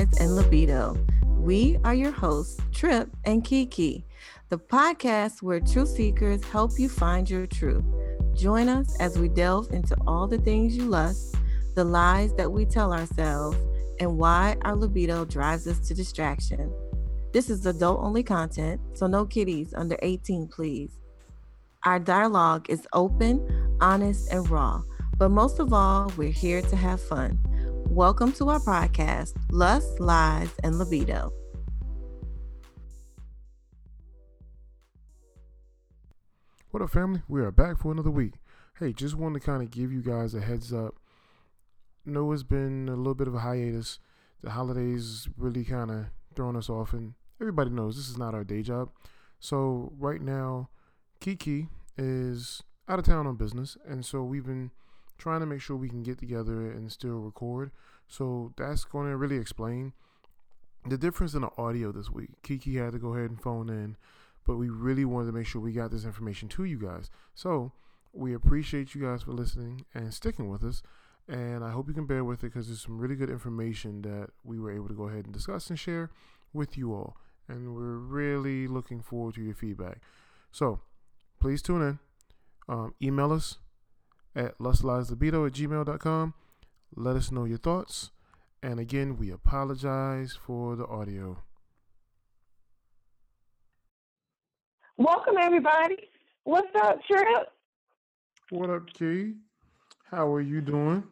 And Libido. We are your hosts, Trip and Kiki, the podcast where truth seekers help you find your truth. Join us as we delve into all the things you lust, the lies that we tell ourselves, and why our libido drives us to distraction. This is adult only content, so no kiddies under 18, please. Our dialogue is open, honest, and raw, but most of all, we're here to have fun. Welcome to our podcast, Lust, Lies, and Libido. What up, family? We are back for another week. Hey, just wanted to kind of give you guys a heads up. Know it's been a little bit of a hiatus. The holidays really kind of thrown us off, and everybody knows this is not our day job. So right now, Kiki is out of town on business, and so we've been trying to make sure we can get together and still record. So that's going to really explain the difference in the audio this week. Kiki had to go ahead and phone in, but we really wanted to make sure we got this information to you guys. So we appreciate you guys for listening and sticking with us. And I hope you can bear with it because there's some really good information that we were able to go ahead and discuss and share with you all. And we're really looking forward to your feedback. So please tune in. Um, email us at lustlieslibido at gmail.com. Let us know your thoughts. And again, we apologize for the audio. Welcome, everybody. What's up, Trip? What up, Key? How are you doing?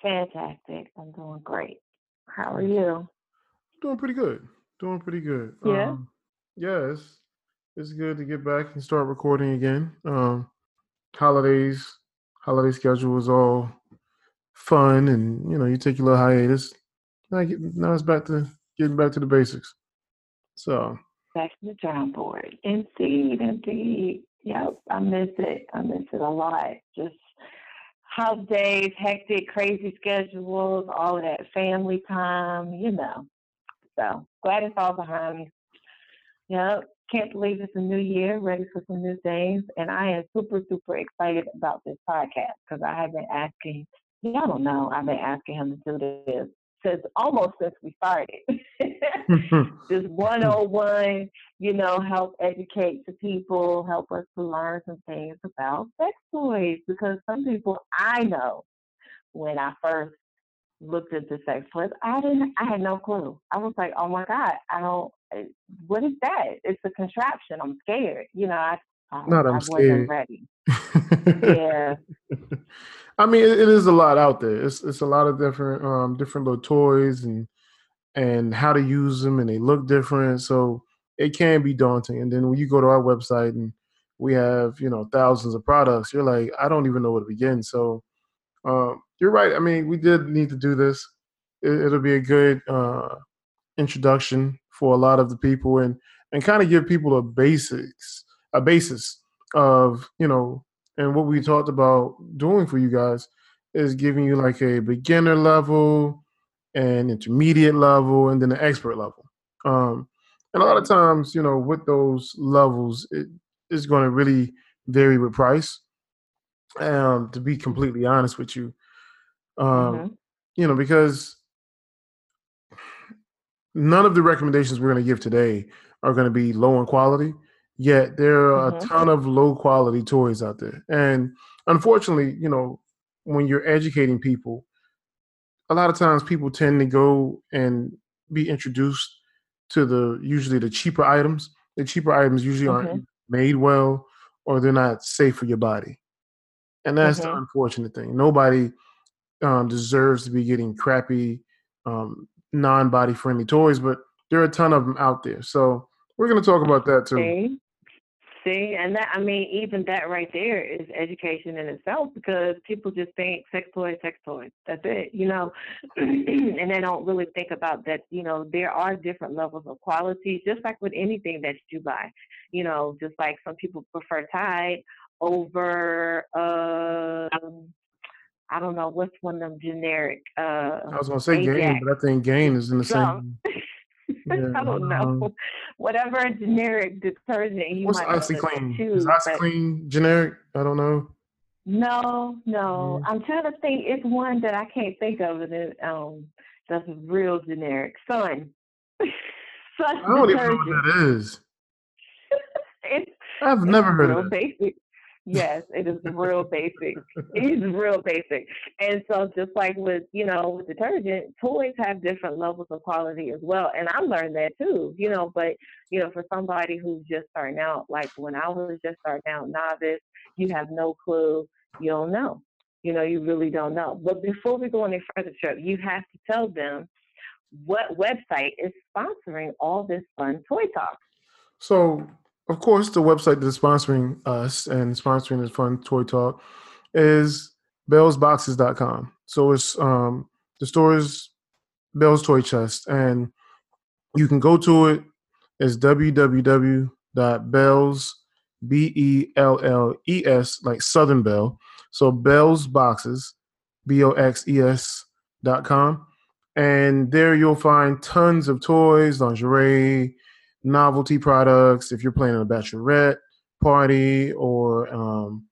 Fantastic. I'm doing great. How are you? Doing pretty good. Doing pretty good. Yeah. Um, yeah, it's, it's good to get back and start recording again. Um, holidays, holiday schedule was all fun, and you know, you take your little hiatus. Now, get, now it's back to getting back to the basics. So, Back to the drawing board. Indeed, indeed. Yep, I miss it. I miss it a lot. Just holidays, hectic, crazy schedules, all of that family time, you know. So glad it's all behind me. Yep, can't believe it's a new year, ready for some new things. And I am super, super excited about this podcast because I have been asking, y'all don't know, I've been asking him to do this since almost since we started. this 101, you know, help educate the people, help us to learn some things about sex toys because some people I know when I first looked into sex toys, I didn't I had no clue. I was like, oh my God, I don't what is that? It's a contraption. I'm scared. You know, I I, Not I'm I scared. wasn't ready. Yeah. I mean, it, it is a lot out there. It's it's a lot of different um different little toys and and how to use them, and they look different. So it can be daunting. And then when you go to our website and we have you know thousands of products, you're like, I don't even know where to begin. So um, you're right. I mean, we did need to do this. It, it'll be a good uh, introduction for a lot of the people and and kind of give people a basics a basis of you know and what we talked about doing for you guys is giving you like a beginner level and intermediate level and then an expert level um and a lot of times you know with those levels it is going to really vary with price um to be completely honest with you um Mhm. you know because none of the recommendations we're going to give today are going to be low in quality yet there are a Mhm. ton of low quality toys out there and unfortunately you know when you're educating people a lot of times people tend to go and be introduced to the usually the cheaper items the cheaper items usually aren't Mhm. made well or they're not safe for your body and that's the Mhm. unfortunate thing nobody um, deserves to be getting crappy um, non-body friendly toys but there are a ton of them out there so we're going to talk about that too See, see, and that I mean, even that right there is education in itself because people just think sex toys, sex toys. That's it, you know, and they don't really think about that. You know, there are different levels of quality, just like with anything that you buy. You know, just like some people prefer Tide over, um, I don't know, what's one of them generic. Uh, i was going to say gain Ajax. but i think gain is in the same Yeah, I don't um, know. Whatever generic detergent you what's might OxyClean? choose. Is OxyClean generic? I don't know. No, no. I'm trying to think. It's one that I can't think of, and it, um, That's real generic. Sun. Sun I don't detergent. even know what that is. it's, I've never heard of it. Basic. Yes, it is real basic. It's real basic. And so just like with, you know, with detergent, toys have different levels of quality as well. And I learned that too, you know, but you know, for somebody who's just starting out, like when I was just starting out novice, you have no clue, you don't know. You know, you really don't know. But before we go any further, you have to tell them what website is sponsoring all this fun toy talk. So of course, the website that's sponsoring us and sponsoring this fun toy talk is bellesboxes.com. So it's um, the store is Belle's Toy Chest, and you can go to it. It's www.belles b e l l e s like Southern Belle. So Belle's Boxes, b o x e s dot com, and there you'll find tons of toys, lingerie, novelty products, if you're planning a bachelorette party or um,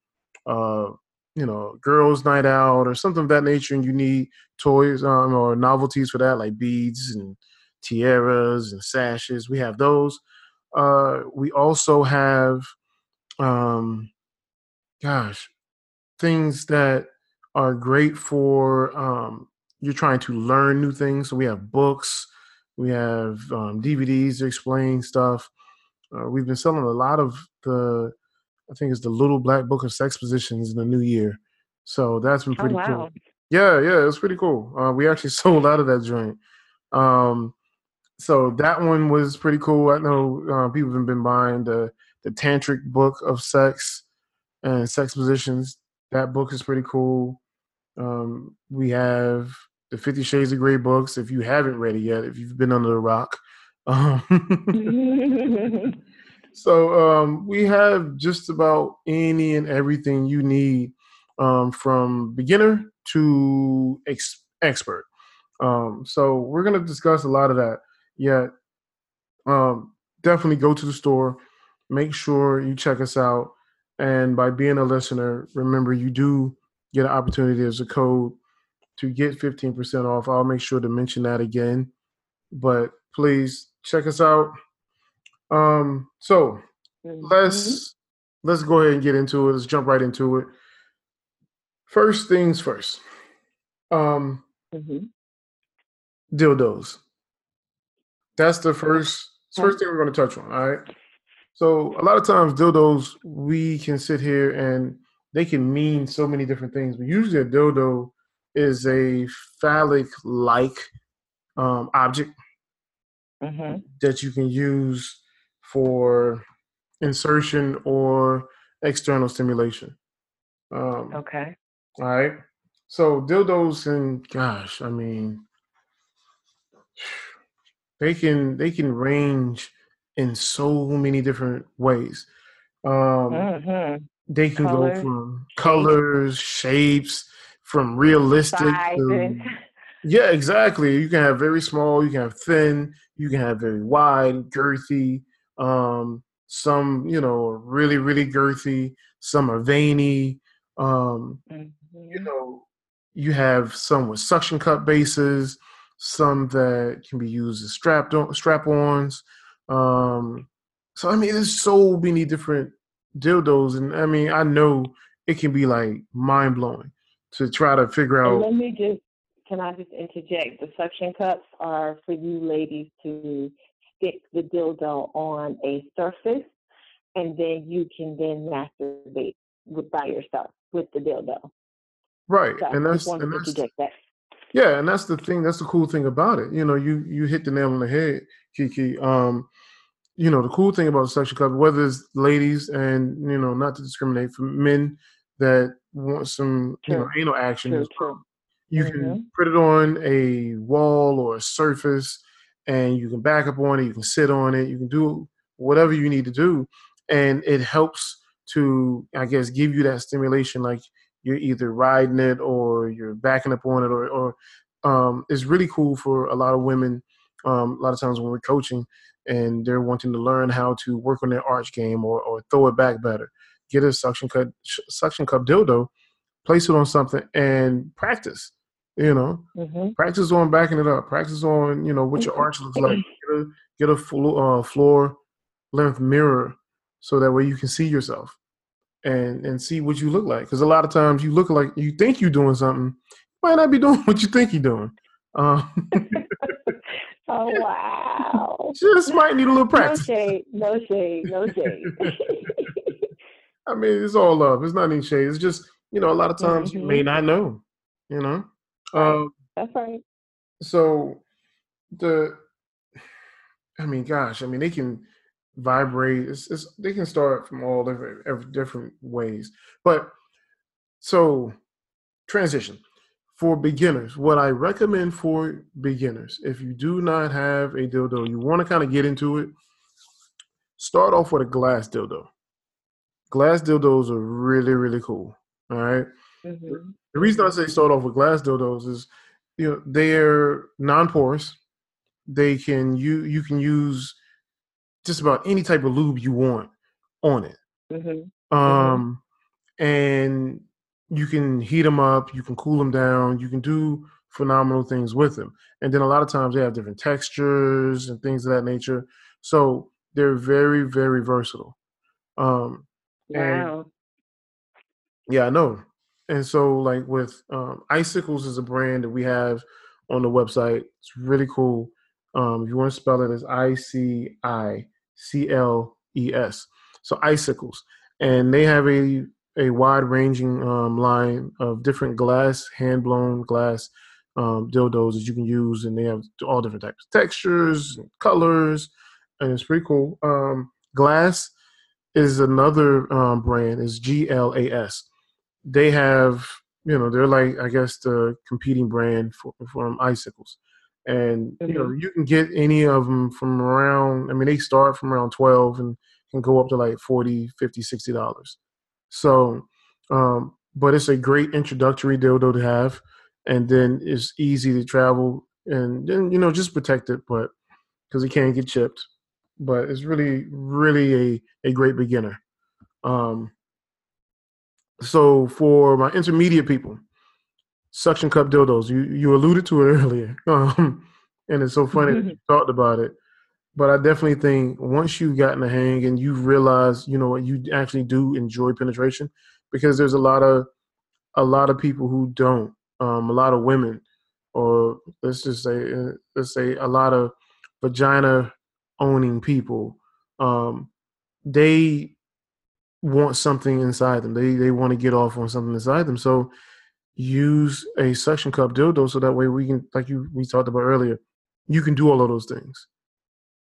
uh, you know, girls' night out or something of that nature, and you need toys um, or novelties for that, like beads and tiaras and sashes, we have those. Uh, we also have, um, gosh, things that are great for um, you're trying to learn new things. So we have books, we have um, DVDs to explain stuff. Uh, we've been selling a lot of the, I think it's the Little Black Book of Sex Positions in the new year. So that's been oh, pretty oh, wow. cool. Yeah, yeah, it's pretty cool. Uh, we actually sold out of that joint. Um, so that one was pretty cool. I know uh, people have been buying the the tantric book of sex and sex positions. That book is pretty cool. Um, we have the Fifty Shades of Grey books. If you haven't read it yet, if you've been under the rock. Um, so um, we have just about any and everything you need um, from beginner to ex- expert. Um, so we're going to discuss a lot of that. Yet, um, definitely go to the store. Make sure you check us out. And by being a listener, remember you do get an opportunity as a code to get 15% off. I'll make sure to mention that again. But please check us out. Um, so mm-hmm. let's let's go ahead and get into it. Let's jump right into it. First things first. Um mm-hmm. dildos. That's the first first thing we're going to touch on. All right. So a lot of times dildos we can sit here and they can mean so many different things, but usually a dildo is a phallic like um, object mm-hmm. that you can use for insertion or external stimulation. Um, okay. All right. So dildos and gosh, I mean, they can they can range in so many different ways. Um, mm-hmm. They can go from colors, shapes, from realistic to, yeah exactly you can have very small you can have thin you can have very wide girthy um, some you know really really girthy some are veiny um, mm-hmm. you know you have some with suction cup bases some that can be used as strap strap ons um, so i mean there's so many different dildos and i mean i know it can be like mind blowing to try to figure out. And let me just, can I just interject? The suction cups are for you ladies to stick the dildo on a surface, and then you can then masturbate with, by yourself with the dildo. Right, so and that's and that's that. yeah, and that's the thing. That's the cool thing about it. You know, you you hit the nail on the head, Kiki. Um, you know, the cool thing about the suction cup, whether it's ladies and you know, not to discriminate for men that want some true. you know anal action true, true. you mm-hmm. can put it on a wall or a surface and you can back up on it you can sit on it you can do whatever you need to do and it helps to i guess give you that stimulation like you're either riding it or you're backing up on it or, or um, it's really cool for a lot of women um, a lot of times when we're coaching and they're wanting to learn how to work on their arch game or, or throw it back better get a suction cup suction cup dildo, place it on something, and practice. You know, Mhm. practice on backing it up. Practice on you know what your arch looks like. Get a, get a flo- uh, floor length mirror so that way you can see yourself and and see what you look like. Because a lot of times you look like you think you're doing something, you might not be doing what you think you're doing. Um, Oh wow. just might need a little practice. No shade, no shade, no shade. I mean, it's all love. It's not any shade. It's just you know a lot of times you may not know. You know. Um, That's right. so the i mean gosh i mean they can vibrate it's, it's they can start from all different every, different ways but so transition for beginners what i recommend for beginners if you do not have a dildo you want to kind of get into it start off with a glass dildo glass dildos are really really cool all right Mhm. the reason I say start off with glass dildos is, you know, they're non-porous. They can you you can use just about any type of lube you want on it. Mhm. Um, and you can heat them up, you can cool them down, you can do phenomenal things with them. And then a lot of times they have different textures and things of that nature. So they're very very versatile. Um, And- Wow. Yeah, I know. And so, like with um, Icicles is a brand that we have on the website. It's really cool. Um, if you want to spell it, it's I C I C L E S. So Icicles, and they have a a wide ranging um, line of different glass, hand blown glass um, dildos that you can use, and they have all different types of textures, and colors, and it's pretty cool. Um, Glas is another um, brand. Is G L A S. They have you know they're like i guess the competing brand for from icicles. And you know you can get any of them from around i mean they start from around 12 and can go up to like 40 50 60 dollars. So um but it's a great introductory dildo to have and then it's easy to travel and then you know just protect it but because it can't get chipped but it's really really a a great beginner um so for my intermediate people, suction cup dildos. You you alluded to it earlier, um, and it's so funny that you talked about it. But I definitely think once you've gotten the hang and you realize, you know what, you actually do enjoy penetration, because there's a lot of a lot of people who don't. Um, a lot of women, or let's just say uh, let's say a lot of vagina owning people. Um, they want something inside them. They they want to get off on something inside them. So use a suction cup dildo so that way we can, like you we talked about earlier, you can do all of those things.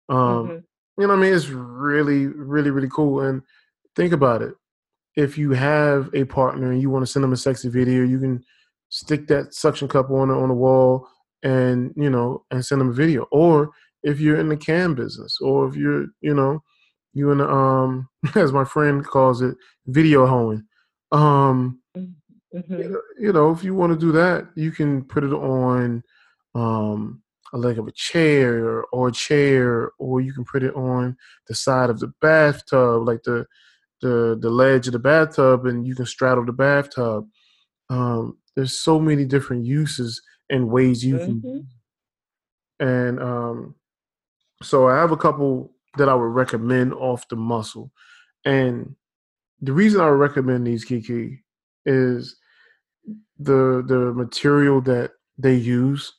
Um, Mhm. you know what I mean? It's really, really, really cool. And think about it. If you have a partner and you want to send them a sexy video, you can stick that suction cup on on the wall and you know and send them a video. Or if you're in the cam business, or if you're you know you in the um as my friend calls it video hoeing. Um, Mhm. you know, you know, if you want to do that, you can put it on um, a leg of a chair or a chair, or you can put it on the side of the bathtub, like the the the ledge of the bathtub, and you can straddle the bathtub. Um, there's so many different uses and ways you can, Mhm. and um, so I have a couple that I would recommend off the muscle, and the reason I would recommend these Kiki is the the material that they use.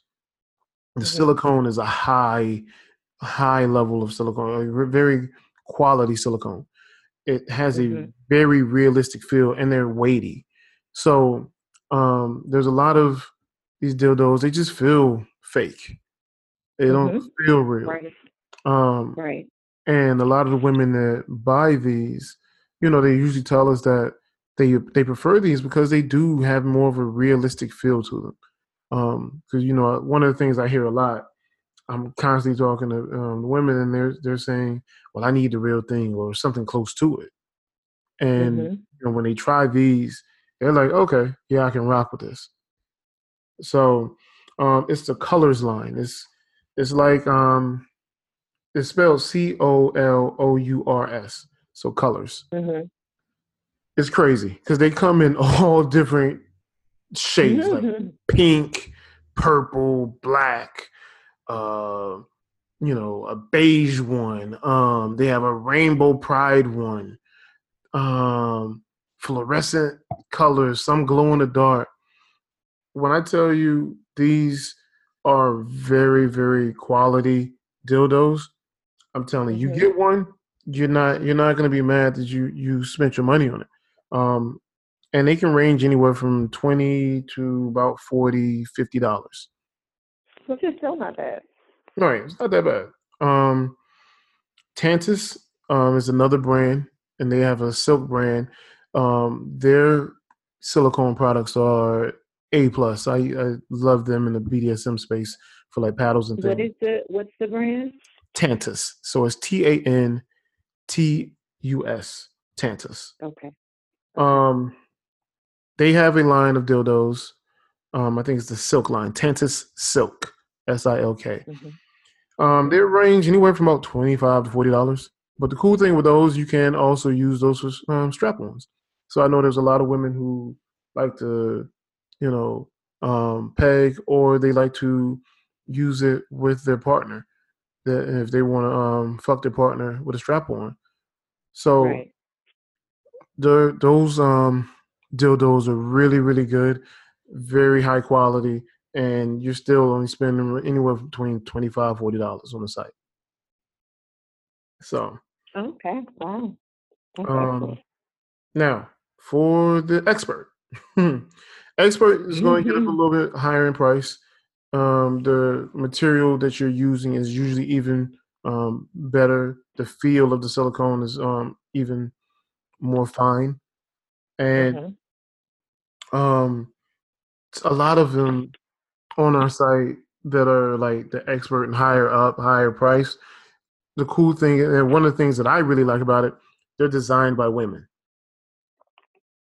The Mhm. silicone is a high high level of silicone, a very quality silicone. It has a Mhm. very realistic feel, and they're weighty. So um, there's a lot of these dildos. They just feel fake. They don't feel real. Right. Um, Right. and a lot of the women that buy these, you know, they usually tell us that they they prefer these because they do have more of a realistic feel to them. Um, because you know, one of the things I hear a lot, I'm constantly talking to um, women, and they're they're saying, "Well, I need the real thing or something close to it." And Mhm. you know, when they try these, they're like, "Okay, yeah, I can rock with this." So, um, it's the Colours line. It's it's like um, it's spelled C O L O U R S. So Colours. Mhm. It's crazy because they come in all different shades, like Mhm. pink, purple, black, uh, you know, a beige one. Um, they have a rainbow pride one. Um, fluorescent colors, some glow in the dark. When I tell you these are very, very quality dildos, I'm telling you, you get one, you're not you're not gonna be mad that you you spent your money on it. Um, and they can range anywhere from 20 to about 40 50 dollars. Which is still not bad. Right it's not that bad. Um tantus um, is another brand and they have a silk brand. Um, their silicone products are a plus. I, I love them in the bdsm space for like paddles and things. what is the what's the brand tantus so it's t-a-n-t-u-s tantus okay um they have a line of dildos. Um, I think it's the Silk line, Tantus Silk, S I L K. Mm-hmm. Um, they range anywhere from about twenty five to forty dollars. But the cool thing with those, you can also use those for um, strap-ons. So I know there's a lot of women who like to, you know, um, peg or they like to use it with their partner. That if they want to um, fuck their partner with a strap-on. So right. the those um dildos are really, really good, very high quality, and you're still only spending anywhere between 25 $40 on the site. So. Okay. Wow. um, now, for the expert, expert is going to get up a mm-hmm. little bit higher in price. Um, the material that you're using is usually even um, better. The feel of the silicone is um, even more fine, and mm-hmm um a lot of them on our site that are like the expert and higher up, higher price. The cool thing, and one of the things that I really like about it, they're designed by women.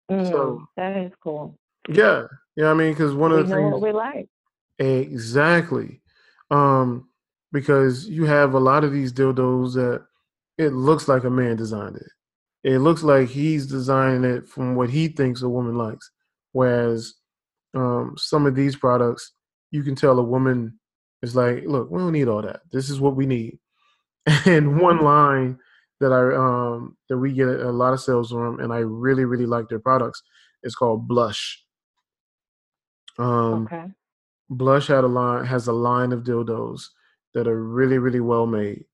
Mm, so that is cool. Yeah, yeah. I mean, because one we of the things we like exactly, um, because you have a lot of these dildos that it looks like a man designed it. It looks like he's designing it from what he thinks a woman likes. Whereas um, some of these products, you can tell a woman is like, look, we don't need all that. This is what we need. And one line that I um, that we get a lot of sales from, and I really really like their products. It's called Blush. Um, okay. Blush had a line has a line of dildos that are really really well made,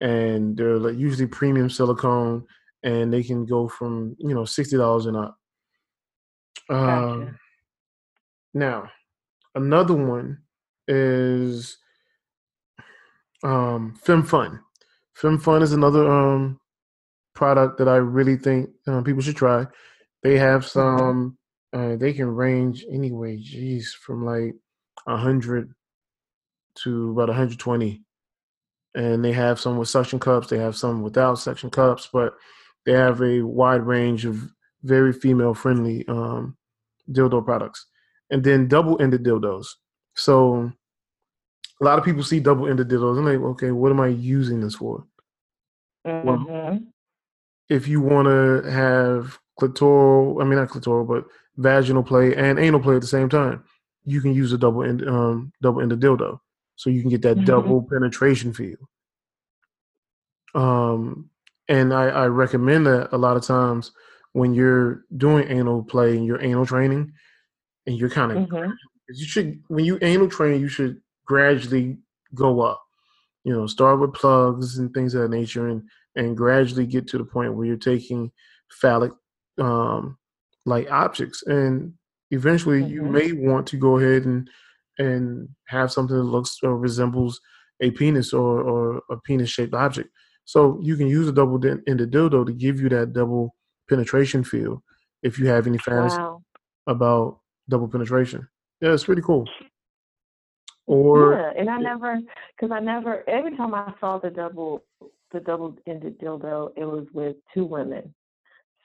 and they're like usually premium silicone, and they can go from you know sixty dollars and up. Gotcha. Um, now, another one is um, FemmeFunn. FemmeFunn is another um, product that I really think uh, people should try. They have mm-hmm. some. Uh, they can range anyway. Geez, from like a hundred to about 120, and they have some with suction cups. They have some without suction cups, but they have a wide range of very female friendly um, dildo products, and then double ended dildos. So a lot of people see double ended dildos and like, okay, what am I using this for? Mm-hmm. Well, if you want to have clitoral, I mean not clitoral, but vaginal play and anal play at the same time, you can use a double end, um, double ended dildo, so you can get that mm-hmm. double penetration feel. Um, and I, I recommend that a lot of times when you're doing anal play and you're anal training, and you're kind of mm-hmm. you should when you anal train, you should gradually go up. You know, start with plugs and things of that nature, and and gradually get to the point where you're taking phallic um, like objects, and eventually mm-hmm. you may want to go ahead and and have something that looks or resembles a penis or or a penis shaped object. So you can use a double ended dildo to give you that double penetration feel if you have any fantasy wow. about double penetration. Yeah, it's pretty cool. Or yeah, and I never, because I never. Every time I saw the double, the double-ended dildo, it was with two women.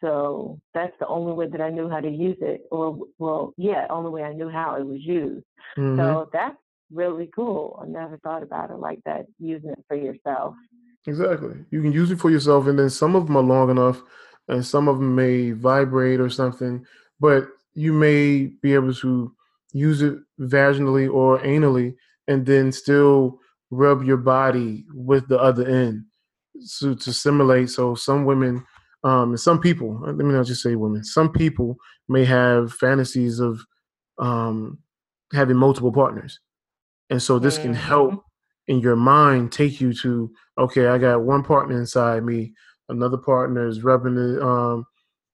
So that's the only way that I knew how to use it. Or, well, yeah, only way I knew how it was used. Mm-hmm. So that's really cool. I never thought about it like that, using it for yourself. Exactly. You can use it for yourself, and then some of them are long enough and some of them may vibrate or something, but you may be able to use it vaginally or anally, and then still rub your body with the other end to, to simulate. So some women, um, and some people, let me not just say women, some people may have fantasies of um, having multiple partners. And so this can help mm-hmm. in your mind take you to, okay, I got one partner inside me, another partner is rubbing the, um,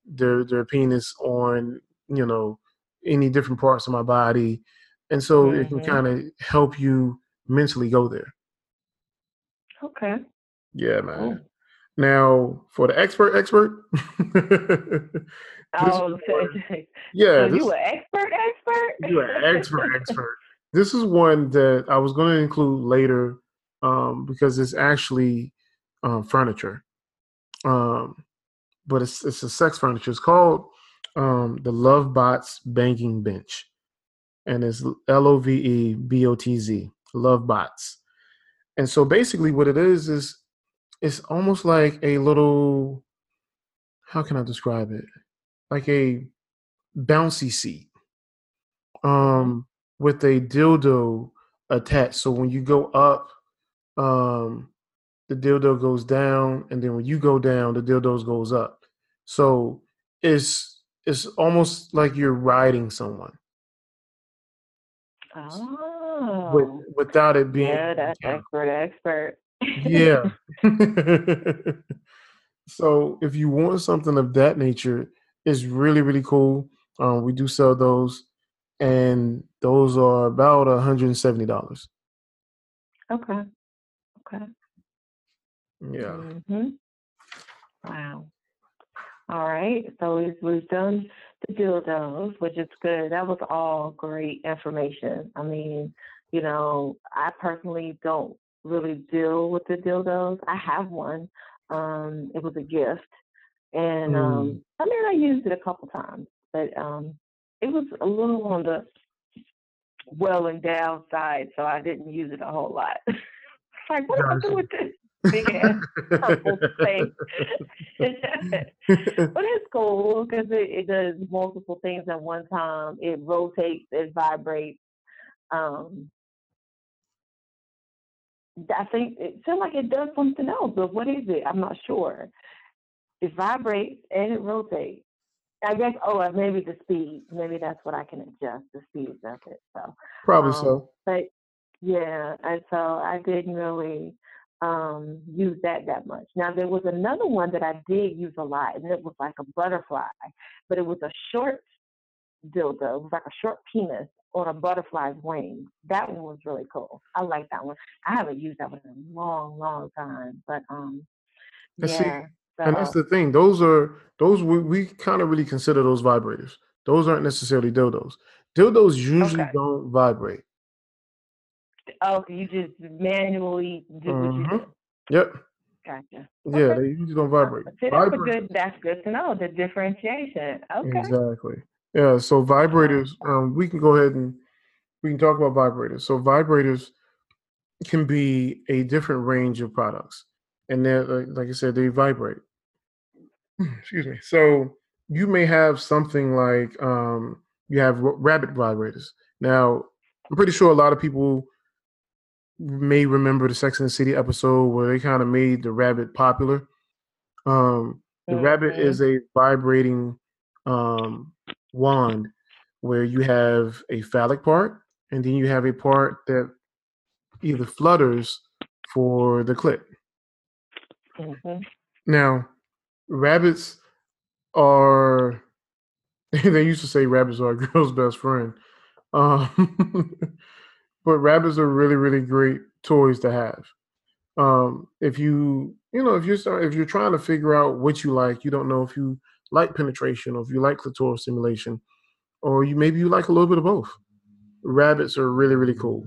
their their penis on, you know, any different parts of my body. And so mm-hmm. it can mm-hmm. kind of help you mentally go there. Okay. Yeah, man. Now for the expert expert. oh, yeah. So this, you an expert expert? you an expert expert. This is one that I was going to include later um, because it's actually um, furniture. Um, but it's it's a sex furniture. It's called um, the LoveBotz Banging Bench, and it's L O V E B O T Z. LoveBotz. And so basically, what it is is it's almost like a little. How can I describe it? Like a bouncy seat, um, with a dildo attached. So when you go up, um, the dildo goes down, and then when you go down, the dildo goes up. So it's it's almost like you're riding someone. Oh. With, without it being. Yeah, that's expert, expert. Yeah. so if you want something of that nature, it's really, really cool. Um, we do sell those, and those are about $170. Okay. Okay. Yeah. Mm-hmm. Wow. All right. So we've, we've done the dildos, which is good. That was all great information. I mean, you know, I personally don't really deal with the dildos. I have one. Um, it was a gift. And um, mm. um I mean I used it a couple times, but um it was a little on the well and down side, so I didn't use it a whole lot. like, what am I doing with this? big ass purple thing. but it's cool because it, it does multiple things at one time. It rotates, it vibrates. Um, I think it feels like it does something else, but what is it? I'm not sure. It vibrates and it rotates. I guess. Oh, maybe the speed. Maybe that's what I can adjust the speed of it. So probably um, so. But yeah, and so I didn't really um, use that that much. Now there was another one that I did use a lot, and it was like a butterfly, but it was a short dildo. It was like a short penis on a butterfly's wing. That one was really cool. I like that one. I haven't used that one in a long, long time, but um, yeah. See, so, and that's the thing. Those are those we, we kind of really consider those vibrators. Those aren't necessarily dildos. Dildos usually okay. don't vibrate. Oh, you just manually do mm-hmm. you do. Yep. Gotcha. Yeah, okay. they usually don't vibrate. See, that's good. That's good to know the differentiation. Okay. Exactly. Yeah. So vibrators. Um, we can go ahead and we can talk about vibrators. So vibrators can be a different range of products, and they're like, like I said, they vibrate. Excuse me. So you may have something like um, you have rabbit vibrators. Now, I'm pretty sure a lot of people may remember the Sex and the City episode where they kind of made the rabbit popular. Um, the mm-hmm. rabbit is a vibrating um, wand where you have a phallic part and then you have a part that either flutters for the clit. Mm-hmm. Now, rabbits are, they used to say rabbits are a girl's best friend. Um, but rabbits are really really great toys to have um, if you you know if you're if you're trying to figure out what you like you don't know if you like penetration or if you like clitoral stimulation or you maybe you like a little bit of both rabbits are really really cool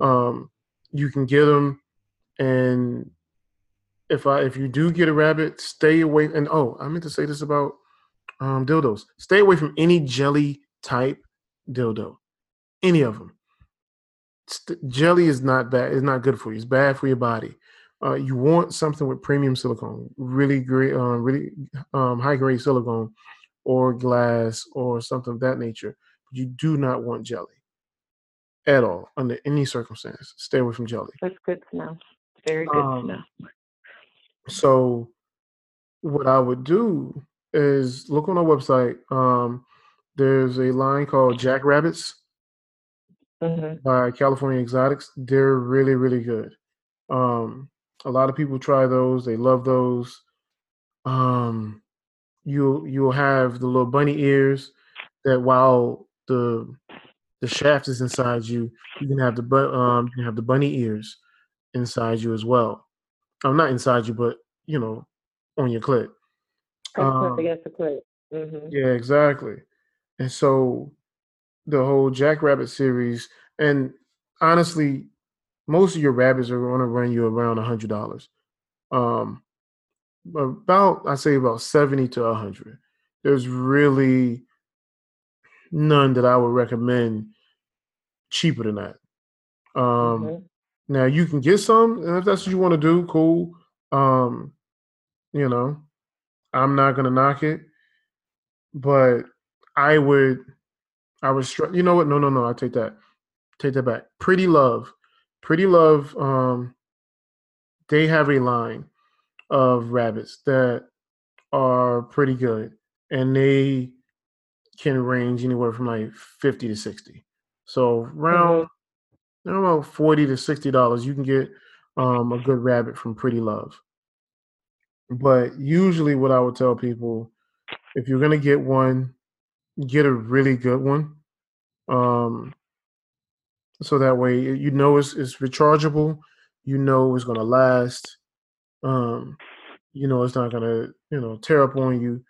um, you can get them and if i if you do get a rabbit stay away and oh i meant to say this about um, dildos stay away from any jelly type dildo any of them jelly is not bad. It's not good for you. It's bad for your body. Uh, you want something with premium silicone, really great, um, really um, high grade silicone, or glass, or something of that nature. But you do not want jelly. at all under any circumstance. Stay away from jelly. That's good to know. Very good Um, to know. So what I would do is look on our website. Um, there's a line called Jack Rabbits hmm by California Exotics. They're really, really good. Um, a lot of people try those. They love those. Um, you'll you'll have the little bunny ears that while the the shaft is inside you, you can have the bu- um you can have the bunny ears inside you as well. I'm not inside you, but you know, on your clit. Um, against the clip. hmm Yeah, exactly. And so the whole Jackrabbit series, and honestly, most of your rabbits are going to run you around a hundred dollars. Um, about I say about seventy to a hundred. There's really none that I would recommend cheaper than that. Um, hmm Now you can get some, and if that's what you want to do, cool. Um, you know, I'm not gonna knock it, but I would, I would. Str- you know what? No, no, no. I take that. Take that back. Pretty Love, Pretty Love. Um, they have a line of rabbits that are pretty good, and they can range anywhere from like fifty to sixty. So around around forty to sixty dollars, you can get um, a good rabbit from Pretty Love. But usually, what I would tell people, if you're gonna get one, get a really good one, um, so that way you know it's, it's rechargeable, you know it's gonna last, um, you know it's not gonna you know tear up on you.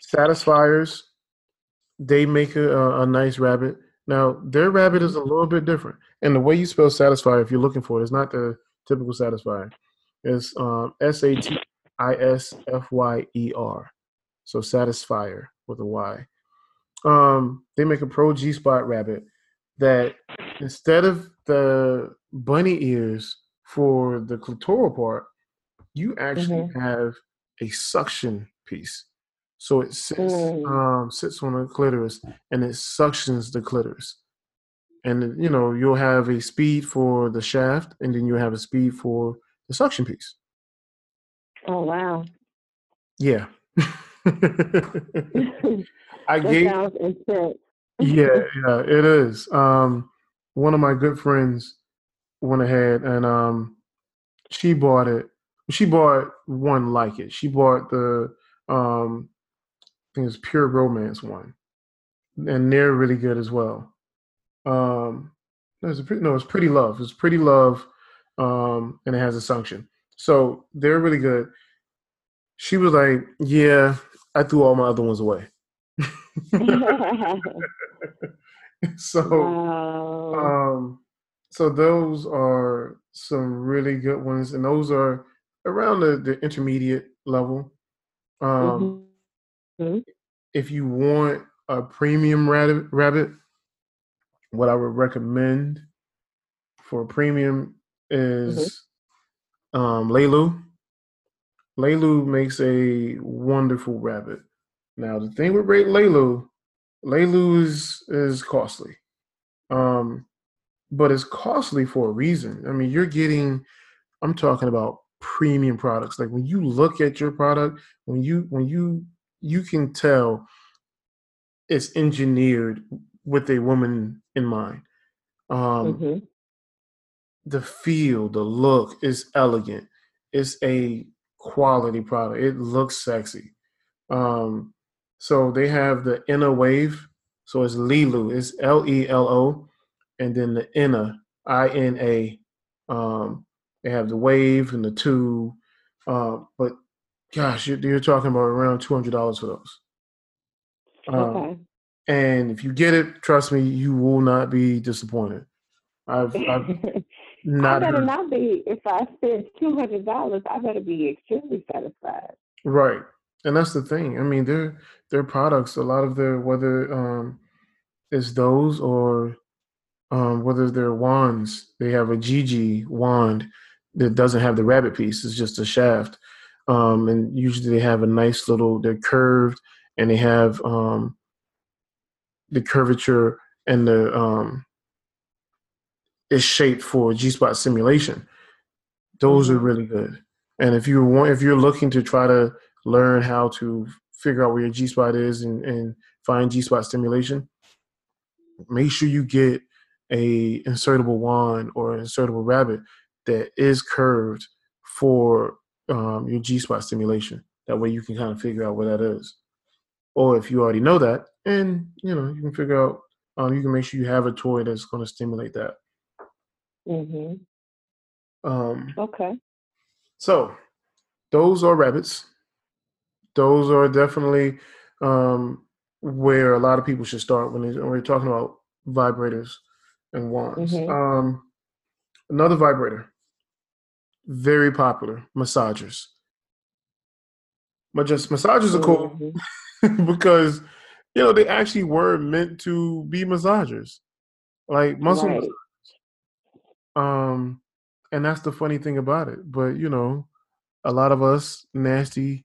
Satisfyers, they make a, a, a nice rabbit. Now their rabbit is a little bit different, and the way you spell Satisfyer, if you're looking for it, is not the typical satisfier. It's um, S A T I S F Y E R, so Satisfyer with a Y. Um, they make a pro G spot rabbit that instead of the bunny ears for the clitoral part, you actually have a suction piece. So it sits Mm. um, sits on the clitoris and it suctions the clitoris. And you know you'll have a speed for the shaft, and then you'll have a speed for the suction piece. Oh wow. Yeah. I that gave yeah, yeah, it is. Um, one of my good friends went ahead and um, she bought it. She bought one like it. She bought the um, I think it's Pure Romance one, and they're really good as well. Um, no, it's pretty, no, it's Pretty Love. It's Pretty Love, um, and it has a suction, so they're really good. She was like, "Yeah, I threw all my other ones away." so wow. um so those are some really good ones and those are around the, the intermediate level um Mhm. if you want a premium rabbit rabbit what i would recommend for a premium is um Lelo. Lelo makes a wonderful rabbit. Now the thing with Leilu, Lelo is is costly. Um but it's costly for a reason. I mean, you're getting I'm talking about premium products. Like when you look at your product, when you when you you can tell it's engineered with a woman in mind. Um Mhm. the feel, the look is elegant. It's a quality product. It looks sexy. Um, so they have the Ina Wave. So it's Lelo. It's L E L O, and then the Ina I N A. Um, they have the wave and the two. Uh, but gosh, you're, you're talking about around two hundred dollars for those. Um, Okay. and if you get it, trust me, you will not be disappointed. I've, I've I better heard- not be. If I spend two hundred dollars, I better be extremely satisfied. Right. And that's the thing. I mean, their their products, a lot of their whether um it's those or um whether they're wands, they have a Gigi wand that doesn't have the rabbit piece, it's just a shaft. Um and usually they have a nice little they're curved and they have um the curvature and the um is shaped for G spot simulation. Those mm-hmm. are really good. And if you want, if you're looking to try to learn how to figure out where your G spot is and, and find G spot stimulation, make sure you get a insertable wand or insertable rabbit that is curved for um, your G spot stimulation. That way you can kind of figure out where that is. Or if you already know that, and you know, you can figure out, um, you can make sure you have a toy that's going to stimulate that. Mhm. Um, okay. So, those are rabbits. Those are definitely um, where a lot of people should start when, when we're talking about vibrators and wands. Mm-hmm. Um, another vibrator, very popular, massagers. But just massagers are cool mm-hmm. because you know they actually were meant to be massagers, like muscle right. Um, and that's the funny thing about it. But you know, a lot of us nasty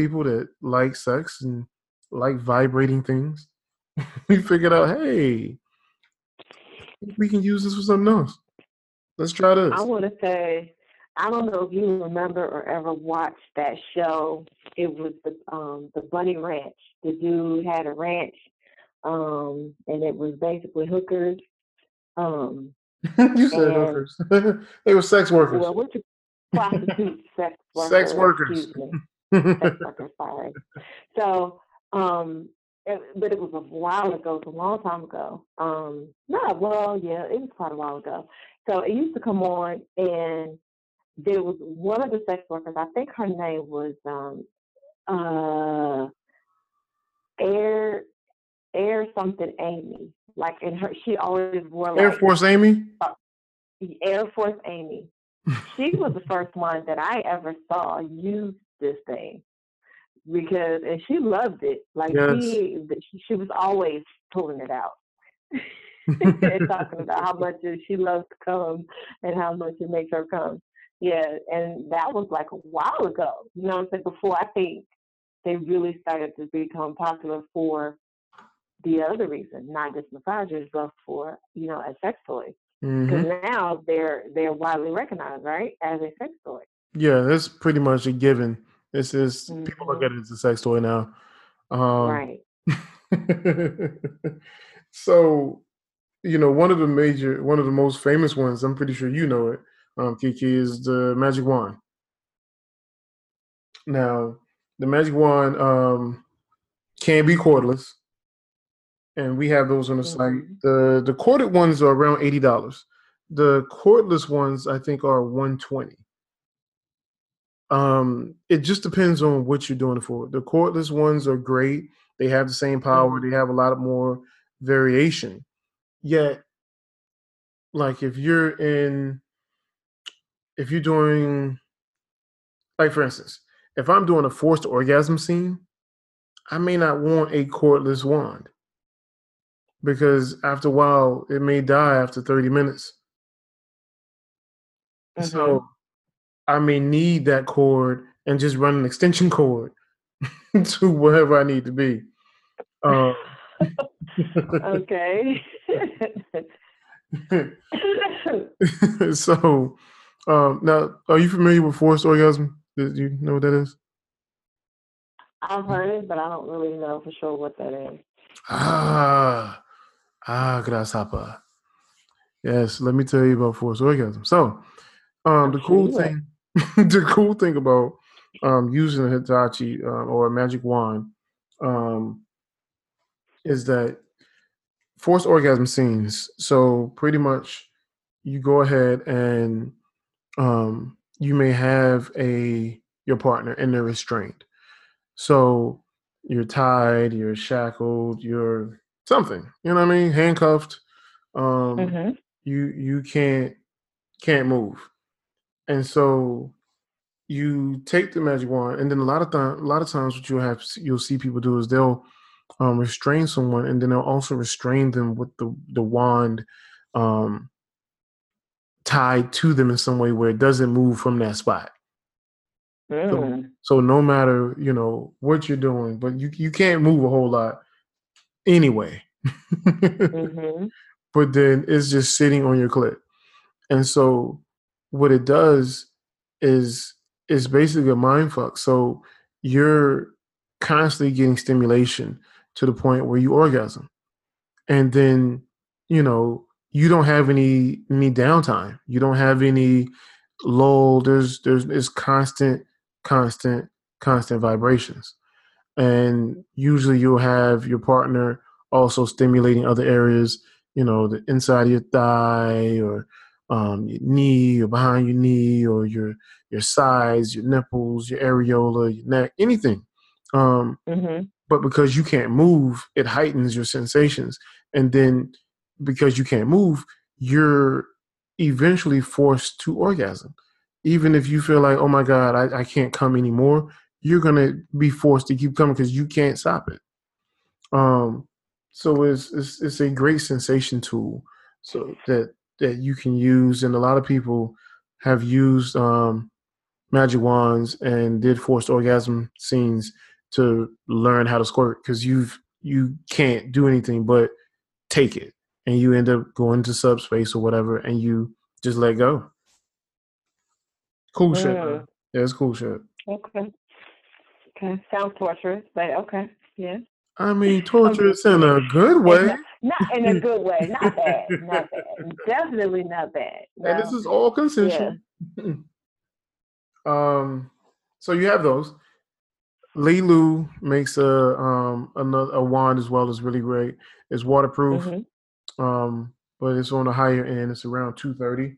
people that like sex and like vibrating things, we figured out, hey, we can use this for something else. Let's try this. I want to say, I don't know if you remember or ever watched that show. It was the um, the Bunny Ranch. The dude had a ranch, um, and it was basically hookers. Um, you said hookers. they were sex workers. Well, prostitutes, sex workers. Sex workers. Workers. Sorry. So, um, it, but it was a while ago. It's a long time ago. Um, no, well, yeah, it was quite a while ago. So it used to come on, and there was one of the sex workers. I think her name was um, uh, Air Air something Amy. Like in her, she always wore like, Air Force Amy. Uh, Air Force Amy. she was the first one that I ever saw use this thing because, and she loved it. Like yes. she, she was always pulling it out. and talking about how much she loves to come and how much it makes her come. Yeah, and that was like a while ago. You know what I'm saying? Before I think they really started to become popular for the other reason, not just massagers, but for you know a sex toy. Because mm-hmm. now they're they're widely recognized, right, as a sex toy. Yeah, that's pretty much a given. It's just mm-hmm. people look at it as a sex toy now. Um, right. so, you know, one of the major, one of the most famous ones, I'm pretty sure you know it, um, Kiki, is the magic wand. Now, the magic wand um, can be cordless and we have those on the mm-hmm. site. The the corded ones are around eighty dollars. The cordless ones I think are one twenty. Um, it just depends on what you're doing it for. The cordless ones are great. They have the same power. Mm-hmm. They have a lot of more variation. Yet, like if you're in, if you're doing, like for instance, if I'm doing a forced orgasm scene, I may not want a cordless wand because after a while it may die after 30 minutes. Mm-hmm. So I may need that cord and just run an extension cord to wherever I need to be. Um, okay. so um, now, are you familiar with forced orgasm? Do you know what that is? I've heard it, but I don't really know for sure what that is. Ah, Ah, grasshopper. Yes, let me tell you about forced orgasm. So, um, the cool thing, the cool thing about um, using a Hitachi um, or a magic wand um, is that forced orgasm scenes. So pretty much, you go ahead and um, you may have a your partner and they're restrained. So you're tied, you're shackled, you're something. You know what I mean? Handcuffed. Um, mm-hmm. You you can't can't move, and so you take the magic wand, and then a lot of time, a lot of times, what you'll have you'll see people do is they'll um, restrain someone, and then they'll also restrain them with the the wand um, tied to them in some way where it doesn't move from that spot. Mm. So, so no matter you know what you're doing, but you you can't move a whole lot anyway. mm-hmm. But then it's just sitting on your clip, And so what it does is is basically a mind fuck. So you're constantly getting stimulation to the point where you orgasm. And then, you know, you don't have any any downtime. You don't have any lull. There's there's it's constant, constant, constant vibrations. And usually you'll have your partner also stimulating other areas, you know, the inside of your thigh or um, your knee or behind your knee or your your sides, your nipples, your areola, your neck, anything. Um, Mm-hmm. but because you can't move, it heightens your sensations. And then because you can't move, you're eventually forced to orgasm. Even if you feel like, oh my God, I, I can't come anymore, you're gonna be forced to keep coming because you can't stop it. Um, so it's, it's it's a great sensation tool so that that you can use, and a lot of people have used um, magic wands and did forced orgasm scenes to learn how to squirt because you've you can't do anything but take it and you end up going to subspace or whatever and you just let go cool shit. Mm. yeah it's cool shit Okay. Okay. Sounds torturous, but okay. Yeah. I mean torturous in a good way Not in a good way. Not bad. Not bad. Definitely not bad. and this is all consensual Yeah. um so you have those Lilu makes a um another a wand as well is really great. It's waterproof. Mhm. um, but it's on the higher end. It's around two thirty.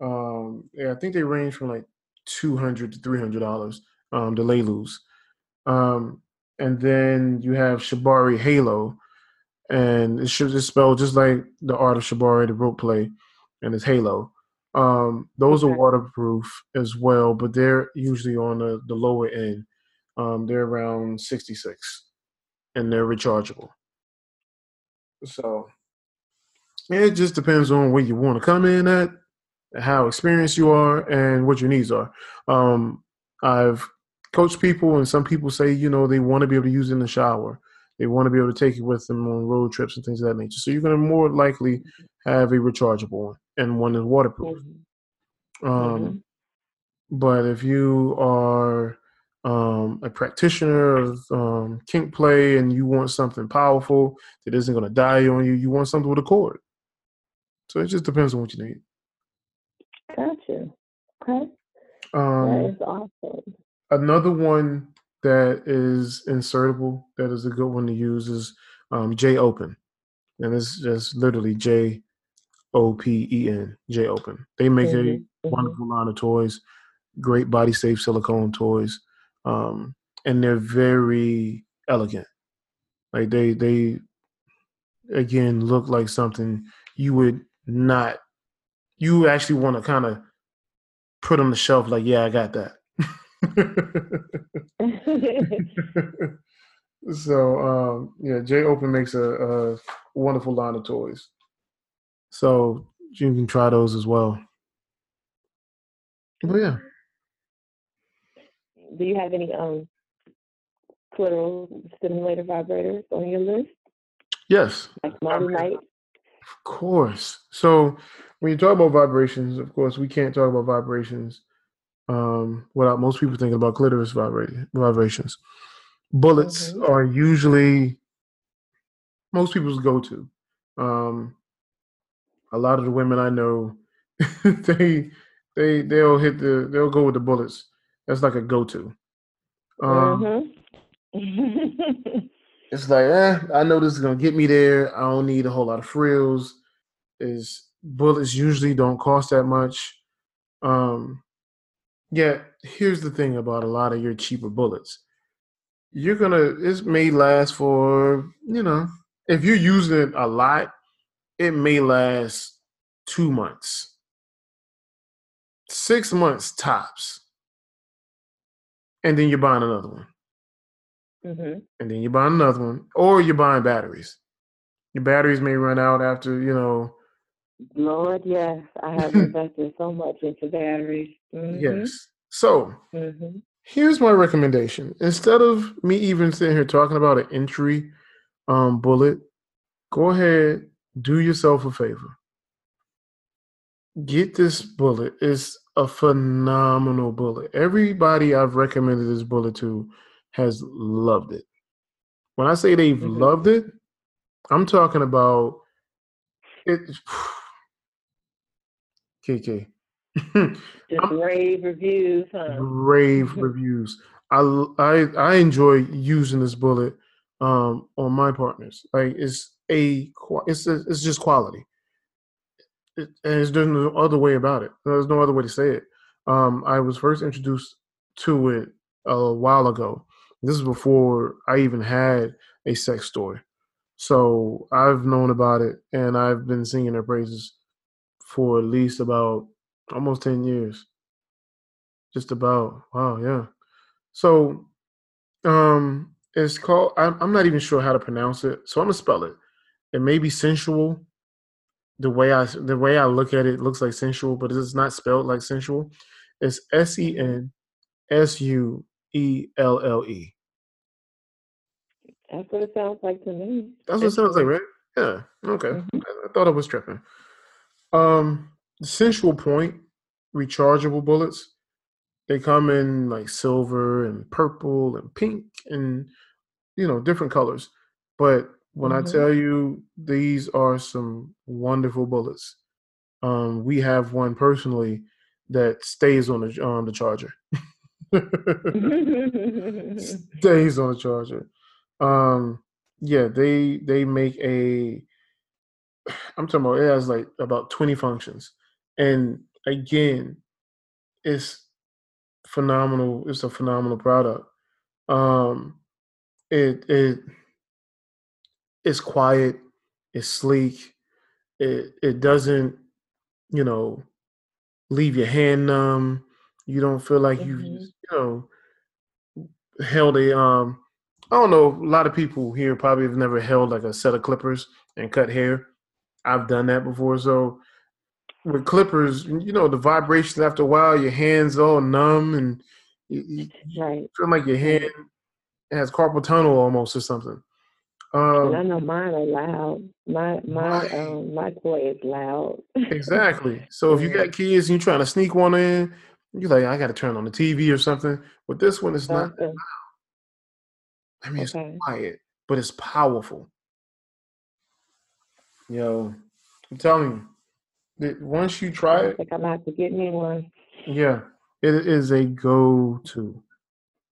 Um, yeah, I think they range from like two hundred to three hundred dollars. Um, the Leilus. Um, and then you have Shibari Halo, and it should just spelled just like the art of Shibari, the rope play, and it's Halo. Um, those are waterproof as well, but they're usually on the, the lower end. Um, they're around sixty six, and they're rechargeable. So it just depends on where you want to come in at, how experienced you are, and what your needs are. Um, I've coached people, and some people say, you know, they want to be able to use it in the shower. They want to be able to take it with them on road trips and things of that nature. So you're going to more likely have a rechargeable one and one that's waterproof. Mhm. Um, Mhm. But if you are um, a practitioner of um, kink play and you want something powerful that isn't going to die on you, you want something with a cord. So it just depends on what you need. Gotcha. Okay. That Um, is awesome. Another one that is insertable that is a good one to use is um, Jopen, and it's just literally J O P E N Jopen. They make Mhm, a mhm. wonderful line of toys, great body safe silicone toys, um, and they're very elegant. Like they they again look like something you would not you actually want to kind of put on the shelf like yeah I got that. so um, yeah, Jopen makes a, a wonderful line of toys. So you can try those as well. But yeah, Do you have any um clitoral stimulator vibrators on your list? yes, Like Mighty Okay. Night? of course. So when you talk about vibrations, of course, we can't talk about vibrations um, without most people thinking about clitoris vibrations. Bullets Mhm. are usually most people's go-to. Um, a lot of the women I know, they they they'll hit the they'll go with the bullets. That's like a go-to. Um, Mhm. It's like, eh, I know this is gonna get me there. I don't need a whole lot of frills. Is bullets usually don't cost that much. Um, yet here's the thing about a lot of your cheaper bullets. You're gonna it may last for, you know, if you're using it a lot, it may last two months. Six months tops. And then you're buying another one. Mhm. and then you're buying another one, or you're buying batteries. Your batteries may run out after you know. Lord, yes. I have invested so much into batteries. Mhm. Yes. So Mhm. here's my recommendation: instead of me even sitting here talking about an entry um, bullet, go ahead, do yourself a favor. get this bullet. It's a phenomenal bullet. Everybody I've recommended this bullet to has loved it. When I say they've mm-hmm. loved it, I'm talking about it. KK. Just rave reviews, huh? Rave reviews. I, I I enjoy using this bullet um, on my partners. Like it's a it's a, it's just quality. It, and there's no other way about it. There's no other way to say it. Um, I was first introduced to it a while ago. This is before I even had a sex story, So I've known about it and I've been singing their praises for at least about almost 10 years. Just about. Wow, yeah. So um it's called I'm, I'm not even sure how to pronounce it. So I'm gonna spell it. It may be sensual. The way I the way I look at it, it looks like sensual, but it's not spelled like sensual. It's S E N S U E L L E. That's what it sounds like to me. That's what it sounds like, right? Yeah. Okay. Mm-hmm. I, I thought I was tripping. Um, the Sensuelle Point, rechargeable bullets. They come in like silver and purple and pink and you know different colors. But when mm-hmm. I tell you these are some wonderful bullets, um, we have one personally that stays on the on the charger. stays on the charger. Um, yeah, they they make a. I'm talking about it has like about 20 functions, and again, it's phenomenal. It's a phenomenal product. Um, it it it's quiet. It's sleek. It it doesn't, you know, leave your hand numb. You don't feel like mm-hmm. you you know held a um I don't know. A lot of people here probably have never held like a set of clippers and cut hair. I've done that before. So with clippers, you know, the vibrations after a while, your hands all numb and you, you right. feel like your hand has carpal tunnel almost or something. Um, and I know mine are loud. My my um my toy is loud. exactly. So if you got kids and you're trying to sneak one in, you're like, I got to turn on the TV or something. But this one is not loud. I mean, okay. it's quiet, but it's powerful. Yo, I'm telling you, that once you try it, I think I'm about to get me one. Yeah, it is a go-to.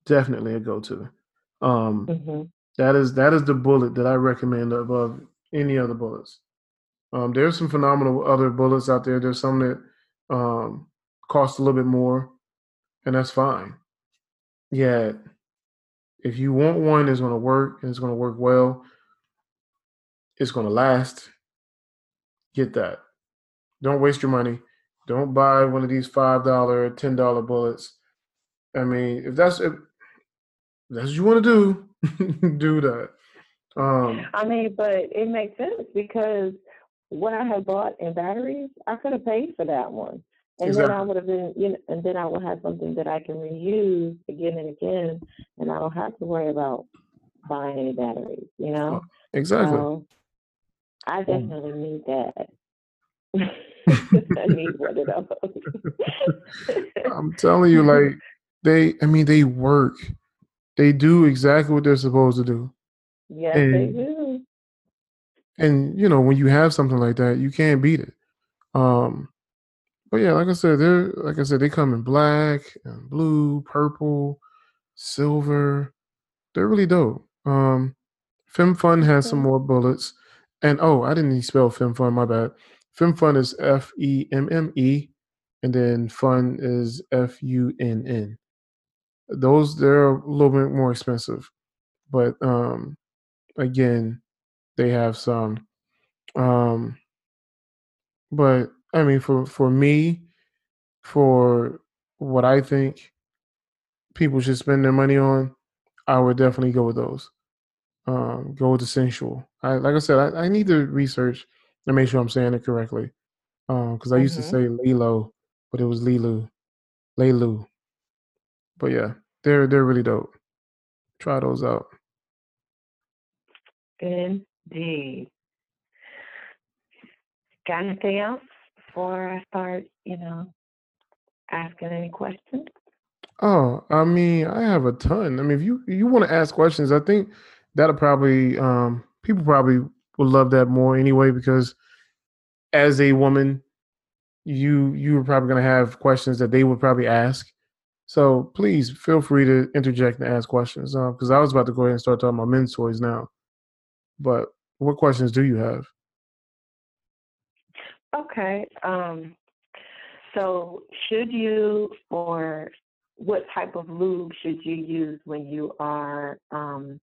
Definitely a go-to. Um, mm-hmm. that is that is the bullet that I recommend above any other bullets. Um, there's some phenomenal other bullets out there. There's some that um, cost a little bit more, and that's fine. Yeah, if you want one that's going to work and it's going to work well, it's going to last, get that. Don't waste your money. Don't buy one of these five dollar, ten dollar bullets. I mean, if that's if that's what you want to do, do that. Um, I mean, but it makes sense because what I had bought in batteries, I could have paid for that one. And exactly. then I would have been, you know, and then I would have something that I can reuse again and again, and I don't have to worry about buying any batteries, you know? Exactly. So I definitely need that. I need one of those. I'm telling you, like, they, I mean, they work. They do exactly what they're supposed to do. Yes, and, they do. And, you know, when you have something like that, you can't beat it. Um, but yeah, like I said, they're like I said, they come in black and blue, purple, silver. They're really dope. Um FemmeFunn has some more bullets. And oh, I didn't spell FemmeFunn, my bad. FemmeFunn is F E M M E, and then Fun is F U N N. Those they're a little bit more expensive, but um, again, they have some. Um, but I mean, for for me, for what I think people should spend their money on, I would definitely go with those. Um, go with the Sensuelle. I like I said, I, I need to research and make sure I'm saying it correctly. Um, because I used mm-hmm. to say Lilo, but it was Lilu, Leilu. But yeah, they're they're really dope. Try those out. Indeed. Got anything else? before I start, you know, asking any questions? Oh, I mean, I have a ton. I mean, if you you want to ask questions, I think that'll probably um people probably would love that more anyway because as a woman, you you were probably gonna have questions that they would probably ask. So please feel free to interject and ask questions. Because uh, I was about to go ahead and start talking about men's toys now. But what questions do you have? Okay. Um, so should you or what type of lube should you use when you are um,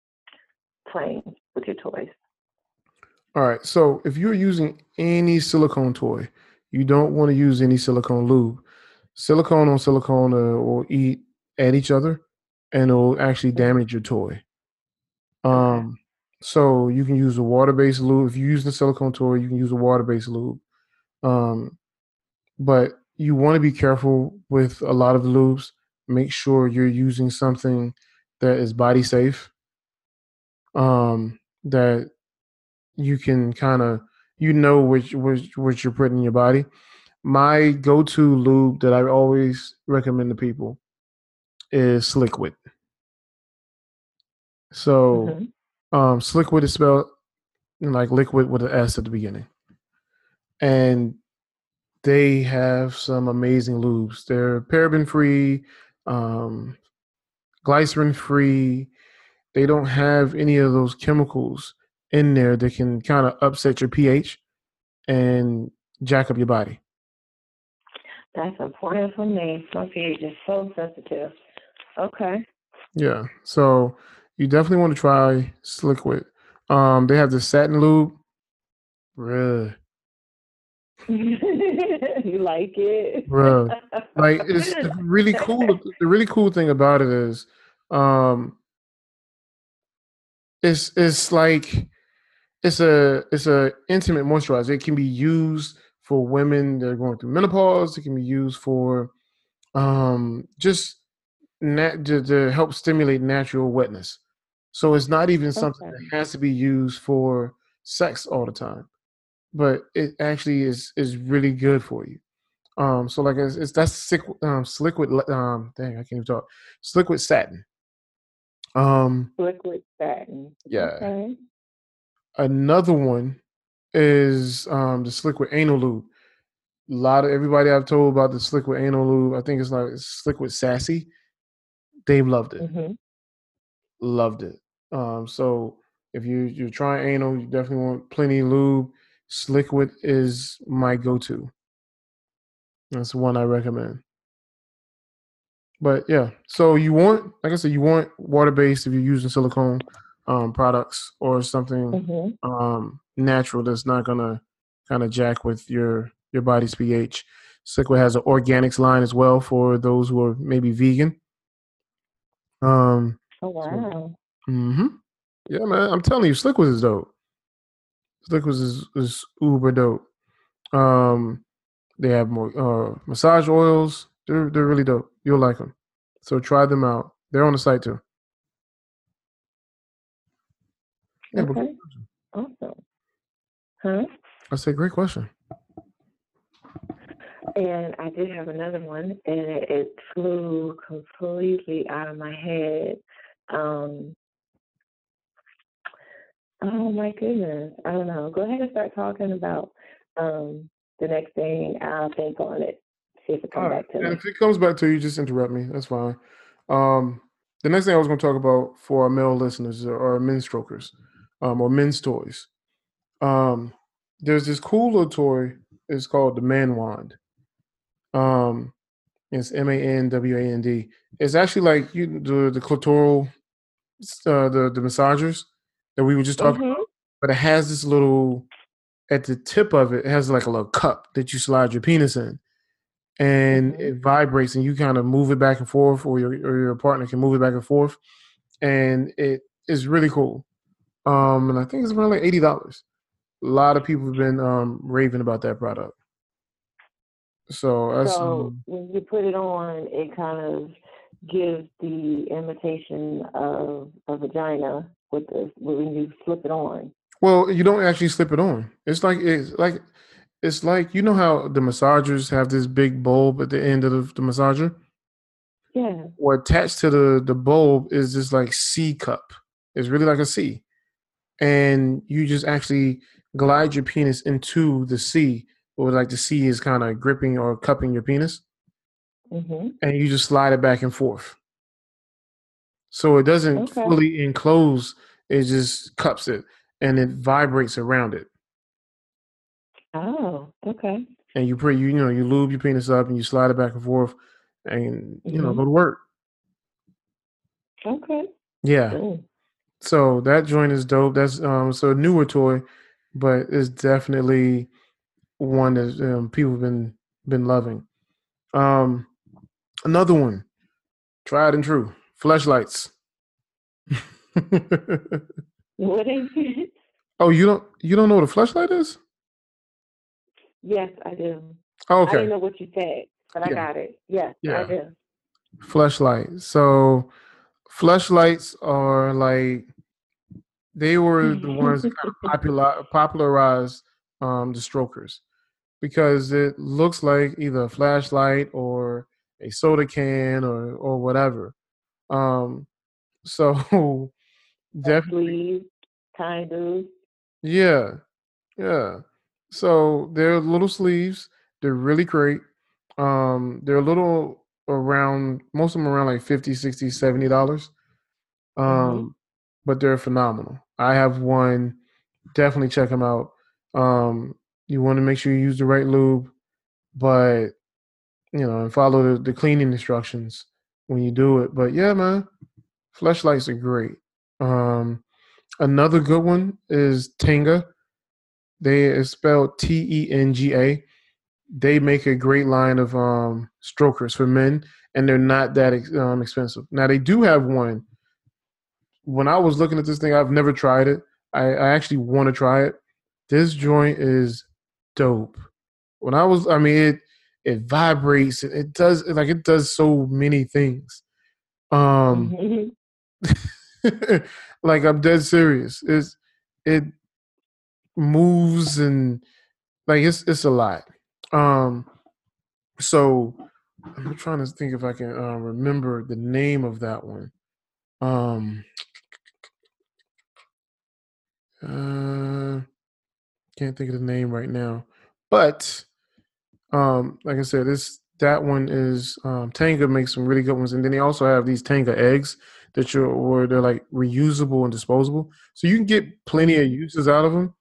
playing with your toys? All right. So if you're using any silicone toy, you don't want to use any silicone lube. Silicone on silicone uh, will eat at each other, and it'll actually damage your toy. Um, so you can use a water-based lube. If you use the silicone toy, you can use a water-based lube. Um, but you want to be careful with a lot of lubes. Make sure you're using something that is body safe. Um, that you can kind of you know which which which you're putting in your body. My go-to lube that I always recommend to people is Sliquid. So, mm-hmm. um, Sliquid is spelled like liquid with an S at the beginning, and they have some amazing lubes. They're paraben free, um, glycerin free. They don't have any of those chemicals in there that can kind of upset your pH and jack up your body. That's important for me. My pH is so sensitive. Okay. Yeah. So you definitely want to try Sliquid. Um, they have the satin lube. Bruh. you like it? Bruh. Like it's really cool. The really cool thing about it is um it's it's like it's a it's a intimate moisturizer. It can be used for women that are going through menopause. It can be used for um, just nat- to, to, help stimulate natural wetness. So it's not even something okay. that has to be used for sex all the time, but it actually is is really good for you. Um, so like it's, it's that's sick, um, liquid. Um, dang, I can't even talk. Liquid satin. Um, liquid satin. Yeah. Okay. Another one is um, the Sliquid Anal Lube. A lot of everybody I've told about the Sliquid Anal Lube, I think it's like Sliquid Sassy. They've loved it. Mm-hmm. Loved it. Um, so if you you're trying anal, you definitely want plenty of lube. Sliquid is my go-to. That's the one I recommend. But yeah, so you want, like I said, you want water-based if you're using silicone um, products or something mm-hmm. um, natural that's not gonna kind of jack with your your body's pH. Sliquid has an organics line as well for those who are maybe vegan. Um. Oh wow. So, mm-hmm. Yeah, man. I'm telling you, Sliquid is dope. Sliquid is is uber dope. Um, they have more uh, massage oils. They're they're really dope. You'll like them. So try them out. They're on the site too. Yeah, okay. Awesome. Huh? I say great question. And I did have another one, and it, it flew completely out of my head. Um, oh my goodness, I don't know. Go ahead and start talking about um, the next thing. I'll think on it. See if it comes back to and me. If it comes back to you, just interrupt me. That's fine. Um, the next thing I was going to talk about for our male listeners are men's strokers um, or men's toys. Um, there's this cool little toy. It's called the Man Wand. Um, it's M A N W A N D. It's actually like you the the clitoral, uh, the the massagers that we were just talking mm-hmm. about, but it has this little at the tip of it. It has like a little cup that you slide your penis in, and mm-hmm. it vibrates, and you kind of move it back and forth, or your or your partner can move it back and forth, and it is really cool. Um, and I think it's around like eighty dollars. A lot of people have been um raving about that product. So that's so when you put it on, it kind of gives the imitation of a vagina with the when you slip it on. Well, you don't actually slip it on. It's like it's like It's like you know how the massagers have this big bulb at the end of the, the massager. Yeah. Or attached to the the bulb is this like C cup. It's really like a C, and you just actually glide your penis into the C, or like the C is kind of gripping or cupping your penis, mm-hmm. and you just slide it back and forth. So it doesn't Okay. fully enclose; it just cups it, and it vibrates around it. Oh, okay. And you put you you know you lube your penis up and you slide it back and forth, and you know Mhm. go to work. Okay. Yeah. Cool. So that joint is dope. That's um so a newer toy, but it's definitely one that um, people have been been loving. Um, another one, tried and true, Fleshlights. What is it? oh, you don't you don't know what a Fleshlight is? Yes, I do. Oh, I okay, didn't know what you said, but I got it. Yes, Yeah. I do. Fleshlight. So Fleshlights are like they were the ones that kind of popular popularized um the strokers because it looks like either a flashlight or a soda can or or whatever. Um so definitely kind of. yeah. Yeah. So they're little sleeves. They're really great. Um they're a little around most of them around like 50, 60, 70 dollars. hmm Um but they're phenomenal. I have one. Definitely check them out. Um you want to make sure you use the right lube, but you know, and follow the, the cleaning instructions when you do it. But yeah, man, Fleshlights are great. Um, another good one is Tenga. They is spelled T E N G A. They make a great line of um, strokers for men, and they're not that ex- um, expensive. Now they do have one. When I was looking at this thing, I've never tried it. I, I actually want to try it. This joint is dope. When I was, I mean, it it vibrates. It, it does like it does so many things. Um, hmm like I'm dead serious. It's it moves and like it's it's a lot. Um, so I'm trying to think if I can uh, remember the name of that one. Um, uh, can't think of the name right now, but um, like I said, this that one is um, Tenga makes some really good ones, and then they also have these Tenga eggs that you're or they're like reusable and disposable, so you can get plenty of uses out of them.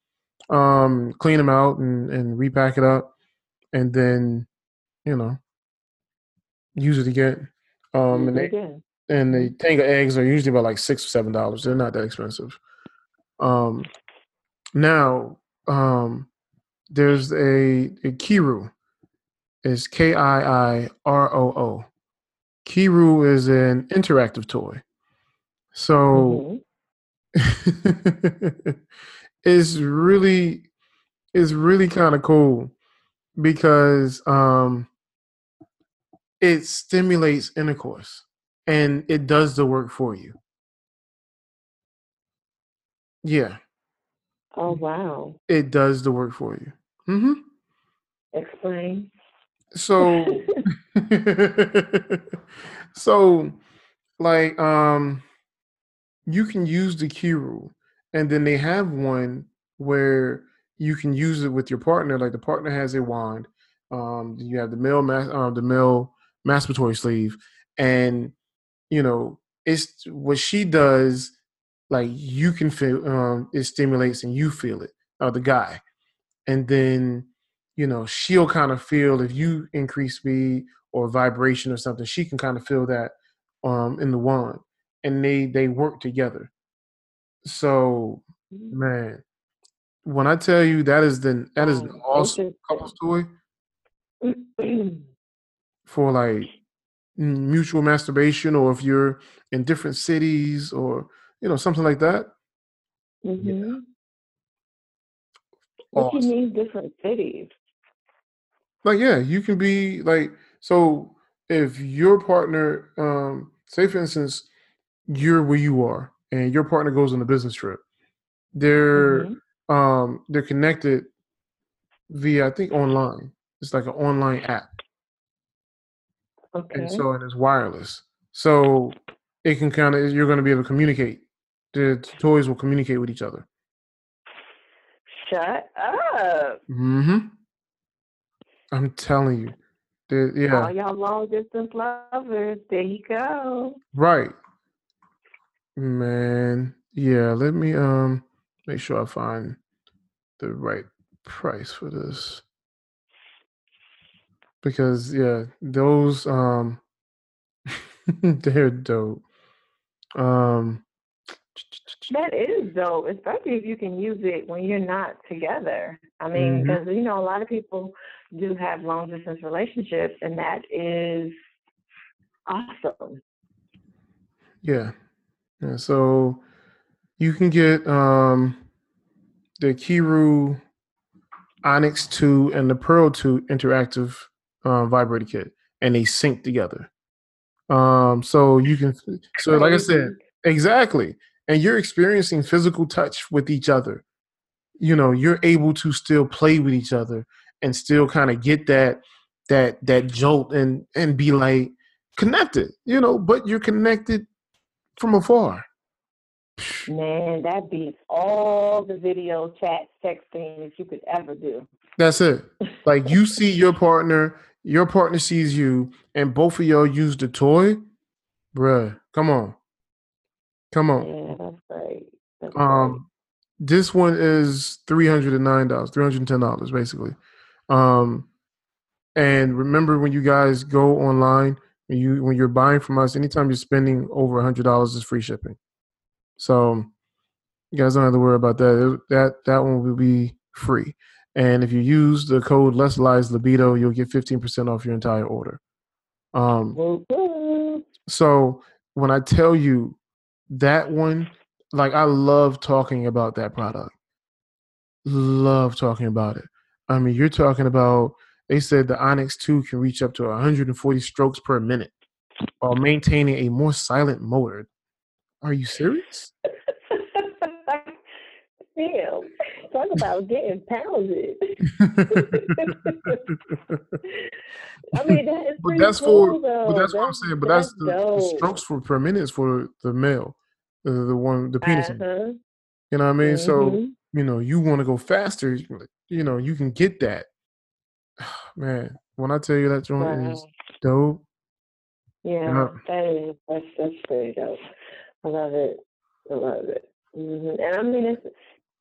Um, clean them out and and repack it up, and then you know use it again. Um, and they Again. and the Tenga eggs are usually about like six or seven dollars. They're not that expensive. Um, now um, there's a, a Kiiroo. It's K I I R O O. Kiiroo is an interactive toy. So hmm it's really it's really kind of cool because um it stimulates intercourse and it does the work for you. Yeah, Oh wow. it does the work for you. Mm-hmm. Explain. So so like um you can use the Kiiroo and then they have one where you can use it with your partner like the partner has a wand um you have the male mas- uh, the male masturbatory sleeve and you know it's what she does like you can feel um it stimulates and you feel it uh, the guy. And then you know she'll kind of feel if you increase speed or vibration or something she can kind of feel that um in the wand and they they work together so man when i tell you that is the that is an awesome couples toy for like mutual masturbation or if you're in different cities or you know something like that? Hmm What you mean different cities? like yeah you can be like so if your partner um say for instance you're where you are and your partner goes on a business trip they're hmm um they're connected via I think online. It's like an online app, Okay. and so it's wireless. So it can kind of you're going to be able to communicate. The toys will communicate with each other. Shut up. Mm-hmm. I'm telling you. The- yeah. All y'all long distance lovers. There you go. Right. Man. Yeah, let me um make sure I find the right price for this. Because yeah, those um they're dope. Um That is dope, especially if you can use it when you're not together. I mean, because you know a lot of people do have long distance relationships, and that is awesome. yeah. Yeah, so you can get um the Kiiroo Onyx 2 and the Pearl 2 interactive uh, vibrator kit and they sync together. Um so you can so like I said, Exactly. And you're experiencing physical touch with each other. You know, you're able to still play with each other and still kind of get that that that jolt and and be like connected, you know, but you're connected from afar. man, that beats all the video chat texting that you could ever do. That's it. Like you see your partner, your partner sees you, and both of y'all use the toy. Bruh, come on. Come on. Yeah, that's great. That's great. Um, this one is three hundred and nine dollars, three hundred and ten dollars, basically. Um, and remember when you guys go online, when you when you're buying from us, anytime you're spending over a hundred dollars, is free shipping. So you guys don't have to worry about that. That that one will be free. And if you use the code Less Lies Libido, you'll get fifteen percent off your entire order. Um, so when I tell you that one, like I love talking about that product. Love talking about it. I mean, you're talking about they said the Onyx 2 can reach up to 140 strokes per minute while maintaining a more silent motor. Are you serious? Damn. Talk about getting pounded. I mean, that is but that's cool, for though. but that's what I'm saying. But that's, the, the strokes for per minute is for the male, the, the one the penis. Uh-huh. You know what I mean? So Mhm. you know, you want to go faster, you know, you can get that. Man, when I tell you that joint is dope, Yeah, that is that's that's pretty dope. I love it. I love it. hmm And I mean, it's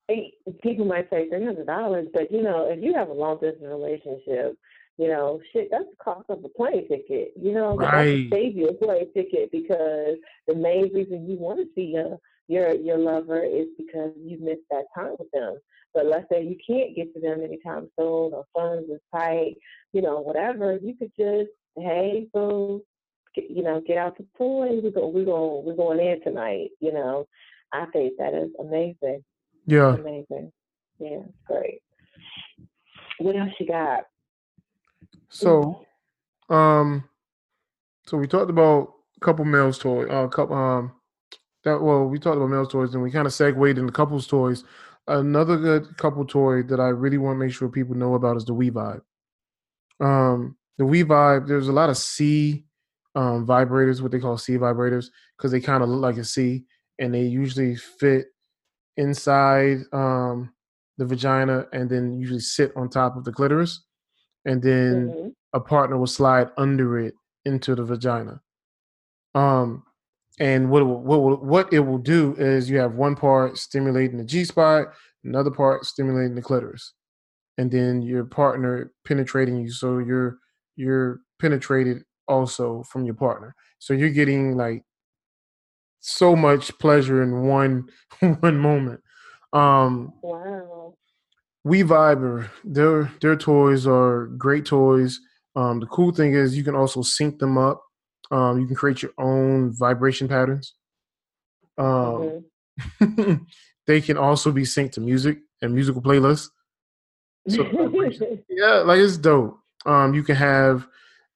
hey, people might say three hundred dollars, but you know, if you have a long distance relationship, you know, shit, that's the cost of a plane ticket. You know, Right. that save you a plane ticket because the main reason you want to see your your your lover is because you missed that time with them. But let's say you can't get to them anytime soon, or funds is tight, you know, whatever. You could just, hey, so get, you know, get out the toy. We go, we go, we're going in tonight. You know, I think that is amazing, yeah. amazing. Yeah, it's great. What else you got? So, um, so we talked about a couple males toy, uh, couple um, that well, we talked about males toys, and we kind of segued into couples toys. Another good couple toy that I really want to make sure people know about is the We Vibe. Um, the We Vibe, there's a lot of C um, vibrators, what they call C vibrators, because they kind of look like a C, and they usually fit inside um, the vagina, and then usually sit on top of the clitoris, and then Mhm. a partner will slide under it into the vagina. Um, and what it will, what will, what it will do is you have one part stimulating the G spot, another part stimulating the clitoris, and then your partner penetrating you. So you're you're penetrated also from your partner. So you're getting like so much pleasure in one one moment. Um, Wow. we Viber, their their toys are great toys. Um, the cool thing is you can also sync them up. Um, you can create your own vibration patterns. Um, they can also be synced to music and musical playlists. So yeah, like it's dope. Um, you can have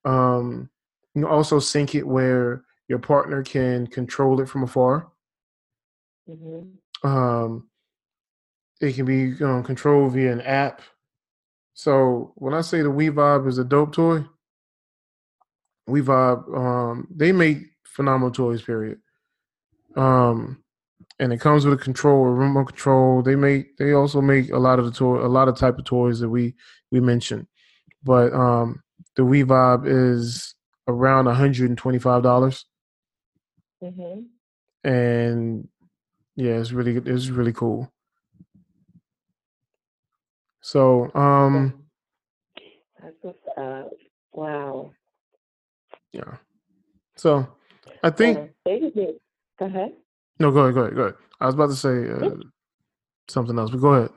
um, you can also sync it where your partner can control it from afar. Mhm. Um, it can be um, controlled via an app. So when I say the We Vibe is a dope toy, We Vibe, um, they make phenomenal toys. Period. Um, and it comes with a control, a remote control. They make, they also make a lot of the toy, a lot of type of toys that we we mentioned. But um, the We Vibe is around one hundred and twenty five dollars. Mm-hmm. And yeah, it's really it's really cool. So, um, that's what's up. Wow. Yeah. So, I think. Go ahead. No, go ahead. Go ahead. Go ahead. I was about to say uh, something else, but go ahead.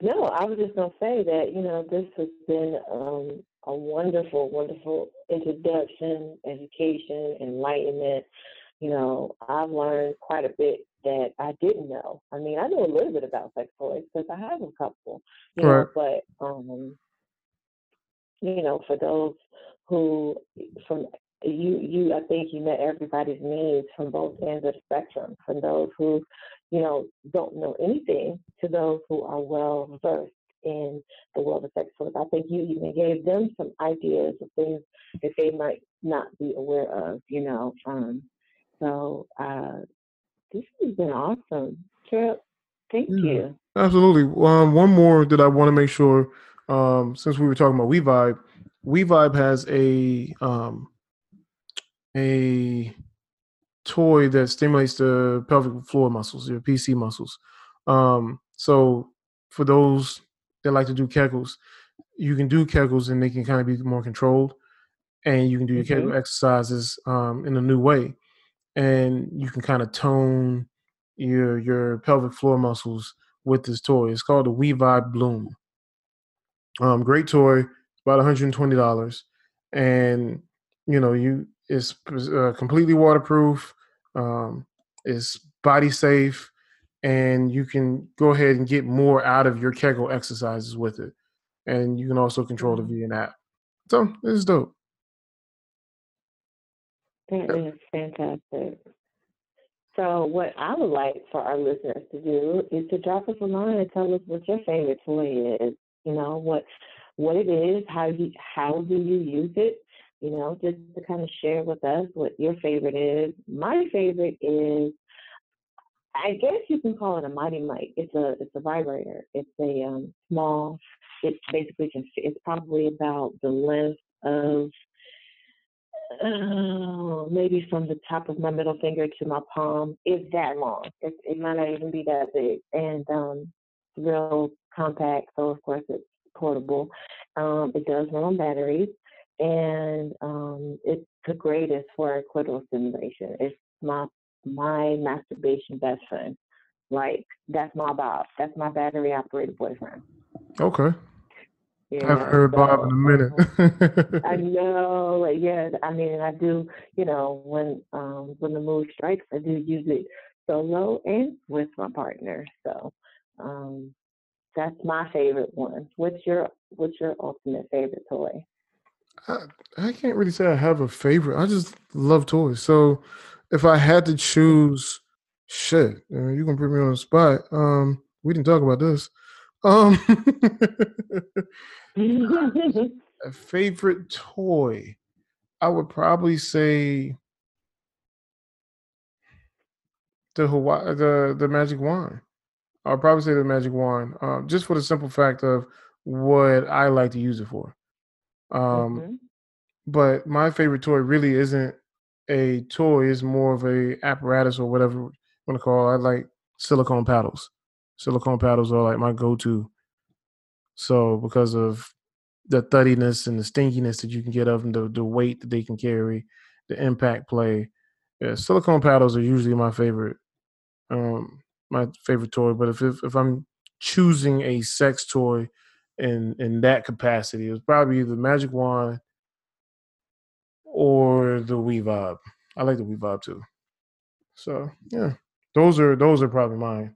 No, I was just gonna say that you know this has been um, a wonderful, wonderful introduction, education, enlightenment. You know, I've learned quite a bit that I didn't know. I mean, I know a little bit about sex toys because I have a couple, you right. know, but um, you know, for those who from you you I think you met everybody's needs from both ends of the spectrum, from those who, you know, don't know anything to those who are well versed in the world of sex toys. I think you even gave them some ideas of things that they might not be aware of, you know. Um, so uh, this has been awesome. Trip, thank yeah, you. Absolutely. Um, one more that I want to make sure, um, since we were talking about WeVibe, WeVibe has a um, a toy that stimulates the pelvic floor muscles, your PC muscles. Um, so for those that like to do kegels, you can do kegels and they can kind of be more controlled, and you can do your mm-hmm. kegel exercises um, in a new way and you can kind of tone your your pelvic floor muscles with this toy. It's called the We Vibe Bloom. Um, great toy, about $120, and you know you it's uh, completely waterproof. Um, it's body safe, and you can go ahead and get more out of your Kegel exercises with it. And you can also control the mm-hmm. an app. So it's dope. That is fantastic. So, what I would like for our listeners to do is to drop us a line and tell us what your favorite toy is. You know what what it is, how you how do you use it? You know, just to kind of share with us what your favorite is. My favorite is, I guess you can call it a mighty mite. It's a it's a vibrator. It's a um, small. It's basically can. it's probably about the length of uh, maybe from the top of my middle finger to my palm is that long. It, it might not even be that big, and um, real compact. So of course it's portable. Um, it does run on batteries, and um, it's the greatest for clitoral stimulation. It's my my masturbation best friend. Like that's my Bob. That's my battery operated boyfriend. Okay. Yeah, I haven't heard so, Bob in a minute. I know, like, yeah. I mean, I do. You know, when um when the mood strikes, I do use it solo and with my partner. So, um, that's my favorite one. What's your What's your ultimate favorite toy? I, I can't really say I have a favorite. I just love toys. So, if I had to choose, shit, you can put me on the spot. Um, we didn't talk about this. Um, a favorite toy, I would probably say the Hawaii, the the magic wand. I'll probably say the magic wand, um, just for the simple fact of what I like to use it for. Um, mm-hmm. But my favorite toy really isn't a toy; it's more of a apparatus or whatever you want to call. It. I like silicone paddles silicone paddles are like my go-to. So because of the thuddiness and the stinkiness that you can get of them, the, the weight that they can carry, the impact play, yeah, silicone paddles are usually my favorite, um, my favorite toy. But if, if if I'm choosing a sex toy in in that capacity, it's probably the magic wand or the We Vibe. I like the We Vibe too. So yeah, those are those are probably mine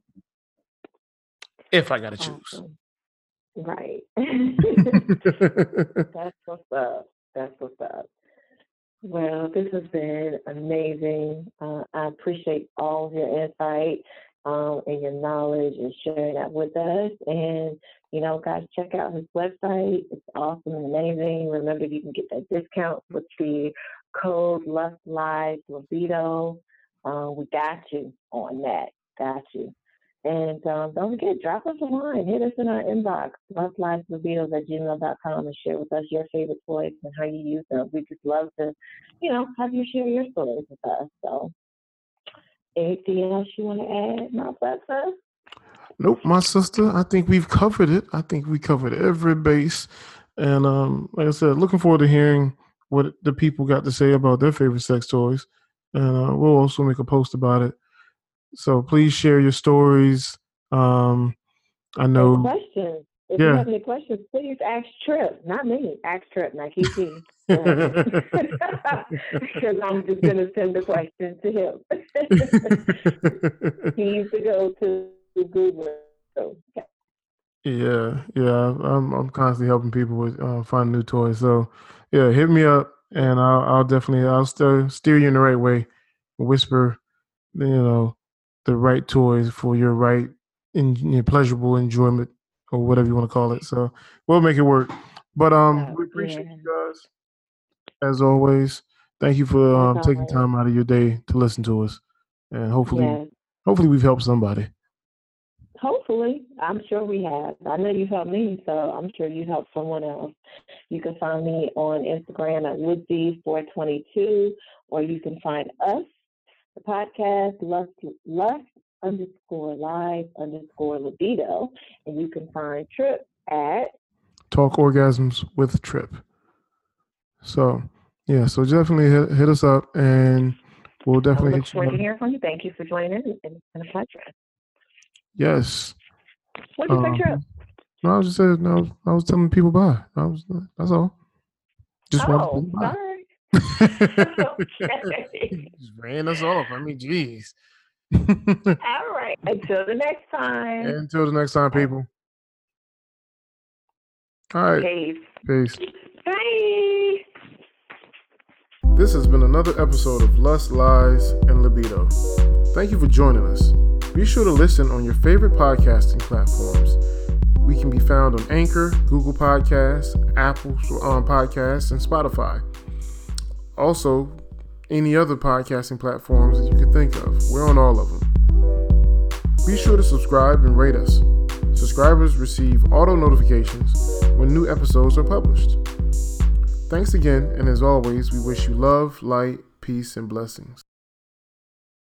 if I got to choose. Right. That's what's up. That's what's up. Well, this has been amazing. Uh, I appreciate all of your insight um, and your knowledge and sharing that with us. And you know, guys, check out his website. It's awesome and amazing. Remember, you can get that discount with the code Lust Lies Libido. Uh, we got you on that. Got you. And um, don't forget, drop us a line. Hit us in our inbox, lustliveslibidos at gmail.com and share with us your favorite toys and how you use them. We just love to, you know, have you share your stories with us. So anything else you want to add, my brother? Nope, my sister. I think we've covered it. I think we covered every base. And um, like I said, looking forward to hearing what the people got to say about their favorite sex toys. And uh, we'll also make a post about it so please share your stories. Um, I know questions. If yeah. you have any questions, please ask Trip, not me. Ask Trip, not Kiki. Because I'm just going to send the question to him. he used to go to Google. So, yeah. Yeah, yeah, I'm I'm constantly helping people with uh, find new toys. So, yeah, hit me up, and I'll I'll definitely I'll steer steer you in the right way. Whisper, you know, the right toys for your right in your pleasurable enjoyment or whatever you want to call it. So we'll make it work. But um, we appreciate yeah. you guys as always. Thank you for um, taking time out of your day to listen to us, and hopefully, yes. hopefully we've helped somebody. Hopefully, I'm sure we have. I know you helped me, so I'm sure you helped someone else. You can find me on Instagram at Woodsie422, or you can find us the podcast Lust, Lust underscore live underscore libido. And you can find Trip at Talk Orgasms with Trip. So, yeah, so definitely hit, hit us up and we'll definitely I look forward to hearing from you. Thank you for joining in. It's been a pleasure. Yes. What did you um, say, Trip? No, I was just saying, no, I was telling people bye. I was, that's all. Just oh, bye. okay. Just ran us off. I mean, geez. All right. Until the next time. Until the next time, people. All right. Peace. Peace. Bye. This has been another episode of Lust, Lies, and Libido. Thank you for joining us. Be sure to listen on your favorite podcasting platforms. We can be found on Anchor, Google Podcasts, Apple um, Podcasts, and Spotify. Also, any other podcasting platforms that you can think of. We're on all of them. Be sure to subscribe and rate us. Subscribers receive auto notifications when new episodes are published. Thanks again, and as always, we wish you love, light, peace, and blessings.